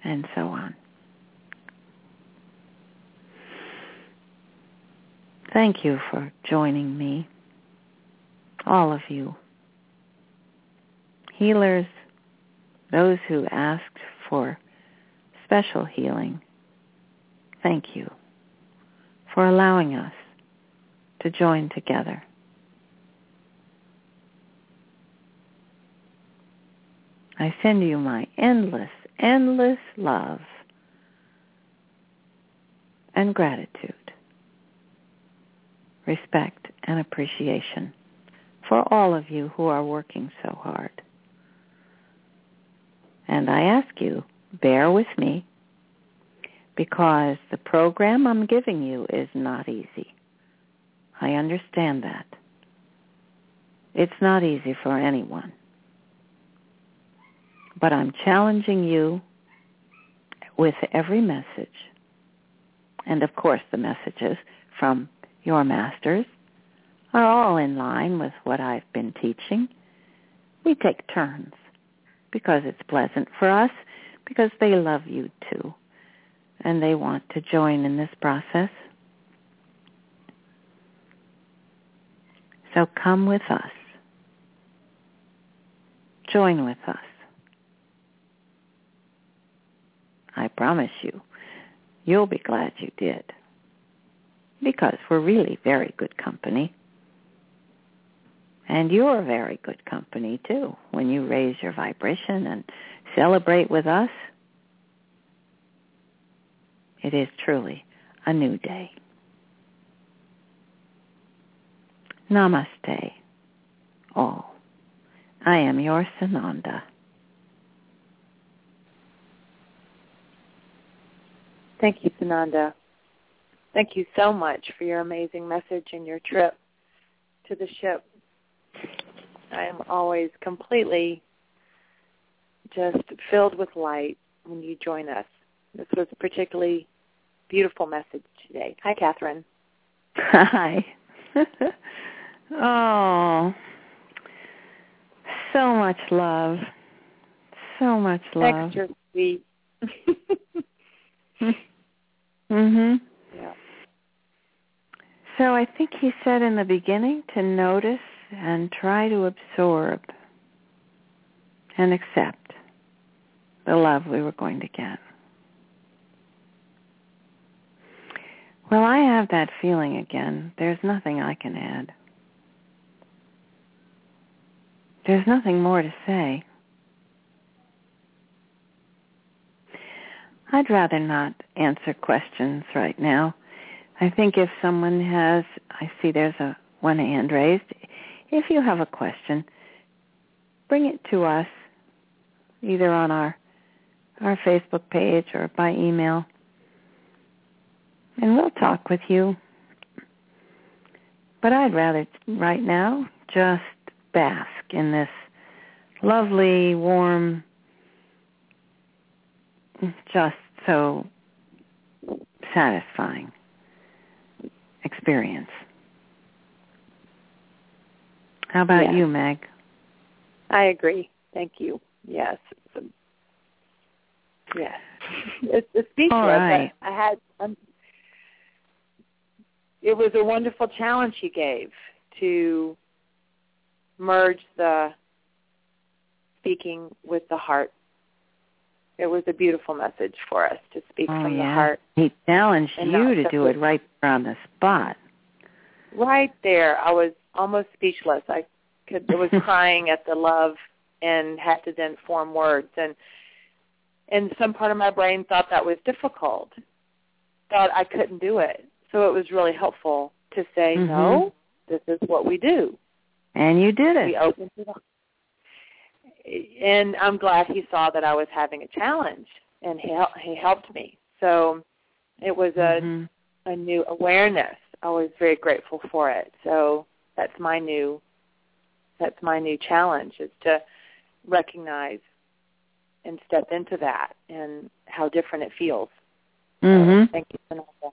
B: And so on. Thank you for joining me, all of you. Healers, those who asked for special healing, thank you for allowing us to join together. I send you my endless, endless love and gratitude, respect and appreciation for all of you who are working so hard. And I ask you, bear with me because the program I'm giving you is not easy. I understand that. It's not easy for anyone. But I'm challenging you with every message. And of course the messages from your masters are all in line with what I've been teaching. We take turns because it's pleasant for us, because they love you too, and they want to join in this process. So come with us. Join with us. I promise you, you'll be glad you did. Because we're really very good company. And you're very good company too when you raise your vibration and celebrate with us. It is truly a new day. Namaste, all. I am your Sananda.
A: Thank you, Sananda. Thank you so much for your amazing message and your trip to the ship I am always completely just filled with light when you join us. This was a particularly beautiful message today. Hi, Kathryn.
B: Hi. oh, so much love. So much love.
A: Extra sweet.
B: mhm. So I think he said in the beginning to notice and try to absorb and accept the love we were going to get. Well, I have that feeling again. There's nothing I can add. There's nothing more to say. I'd rather not answer questions right now. I think if someone has, I see there's a one hand raised. If you have a question, bring it to us either on our our Facebook page or by email. And we'll talk with you. But I'd rather right now just bask in this lovely, warm, just so satisfying experience. How about you, Meg?
A: I agree. Thank you. Yes. Yes. It's, it's speechless.
B: All right.
A: I, I had. Um, it was a wonderful challenge he gave to merge the speaking with the heart. It was a beautiful message for us to speak
B: oh,
A: from
B: yeah.
A: the heart.
B: He challenged you to do it right there on the spot.
A: Right there, I was almost speechless. I could I was crying at the love and had to then form words and and some part of my brain thought that was difficult. Thought I couldn't do it. So it was really helpful to say,
B: Mhm.
A: No, this is what we do.
B: And you did
A: We
B: it.
A: open to the and I'm glad he saw that I was having a challenge and he hel- he helped me. So it was a
B: Mhm.
A: a new awareness. I was very grateful for it. So that's my new that's my new challenge is to recognize and step into that and how different it feels. So
B: Mhm.
A: thank you, Vanessa.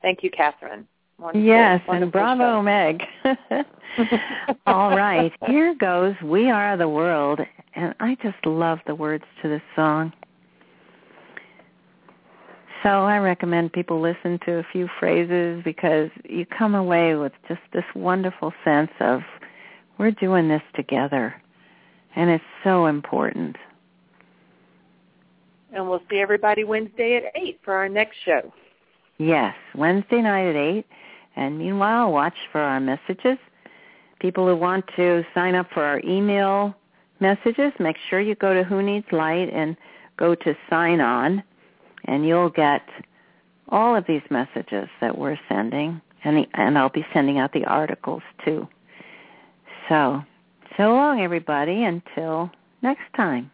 A: Thank you, Kathryn. Wonderful,
B: Yes, and bravo,
A: show.
B: Meg. All right, here goes "We Are the World," and I just love the words to this song. So I recommend people listen to a few phrases because you come away with just this wonderful sense of we're doing this together, and it's so important.
A: And we'll see everybody Wednesday at 8 for our next show.
B: Yes, Wednesday night at 8. And meanwhile, watch for our messages. People who want to sign up for our email messages, make sure you go to Who Needs Light and go to sign on, and you'll get all of these messages that we're sending, and, the, and I'll be sending out the articles too. So, so long, everybody, until next time.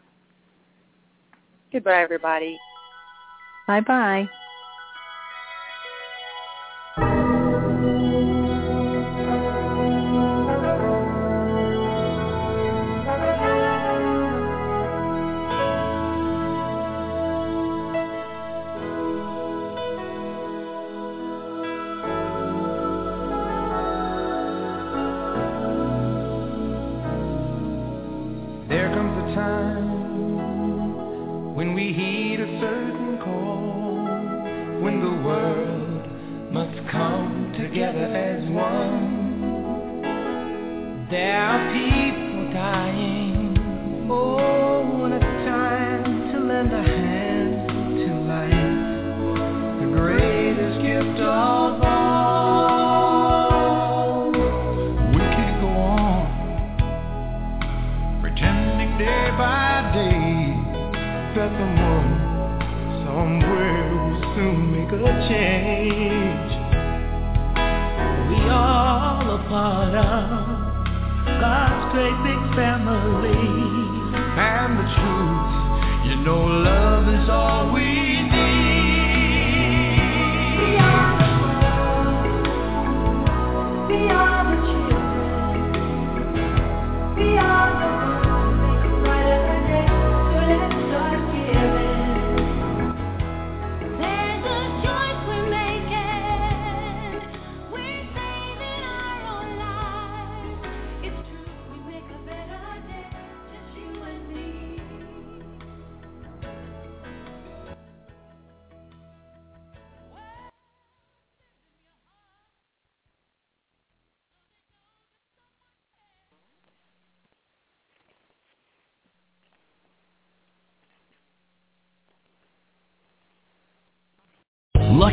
A: Goodbye, everybody.
B: Bye-bye.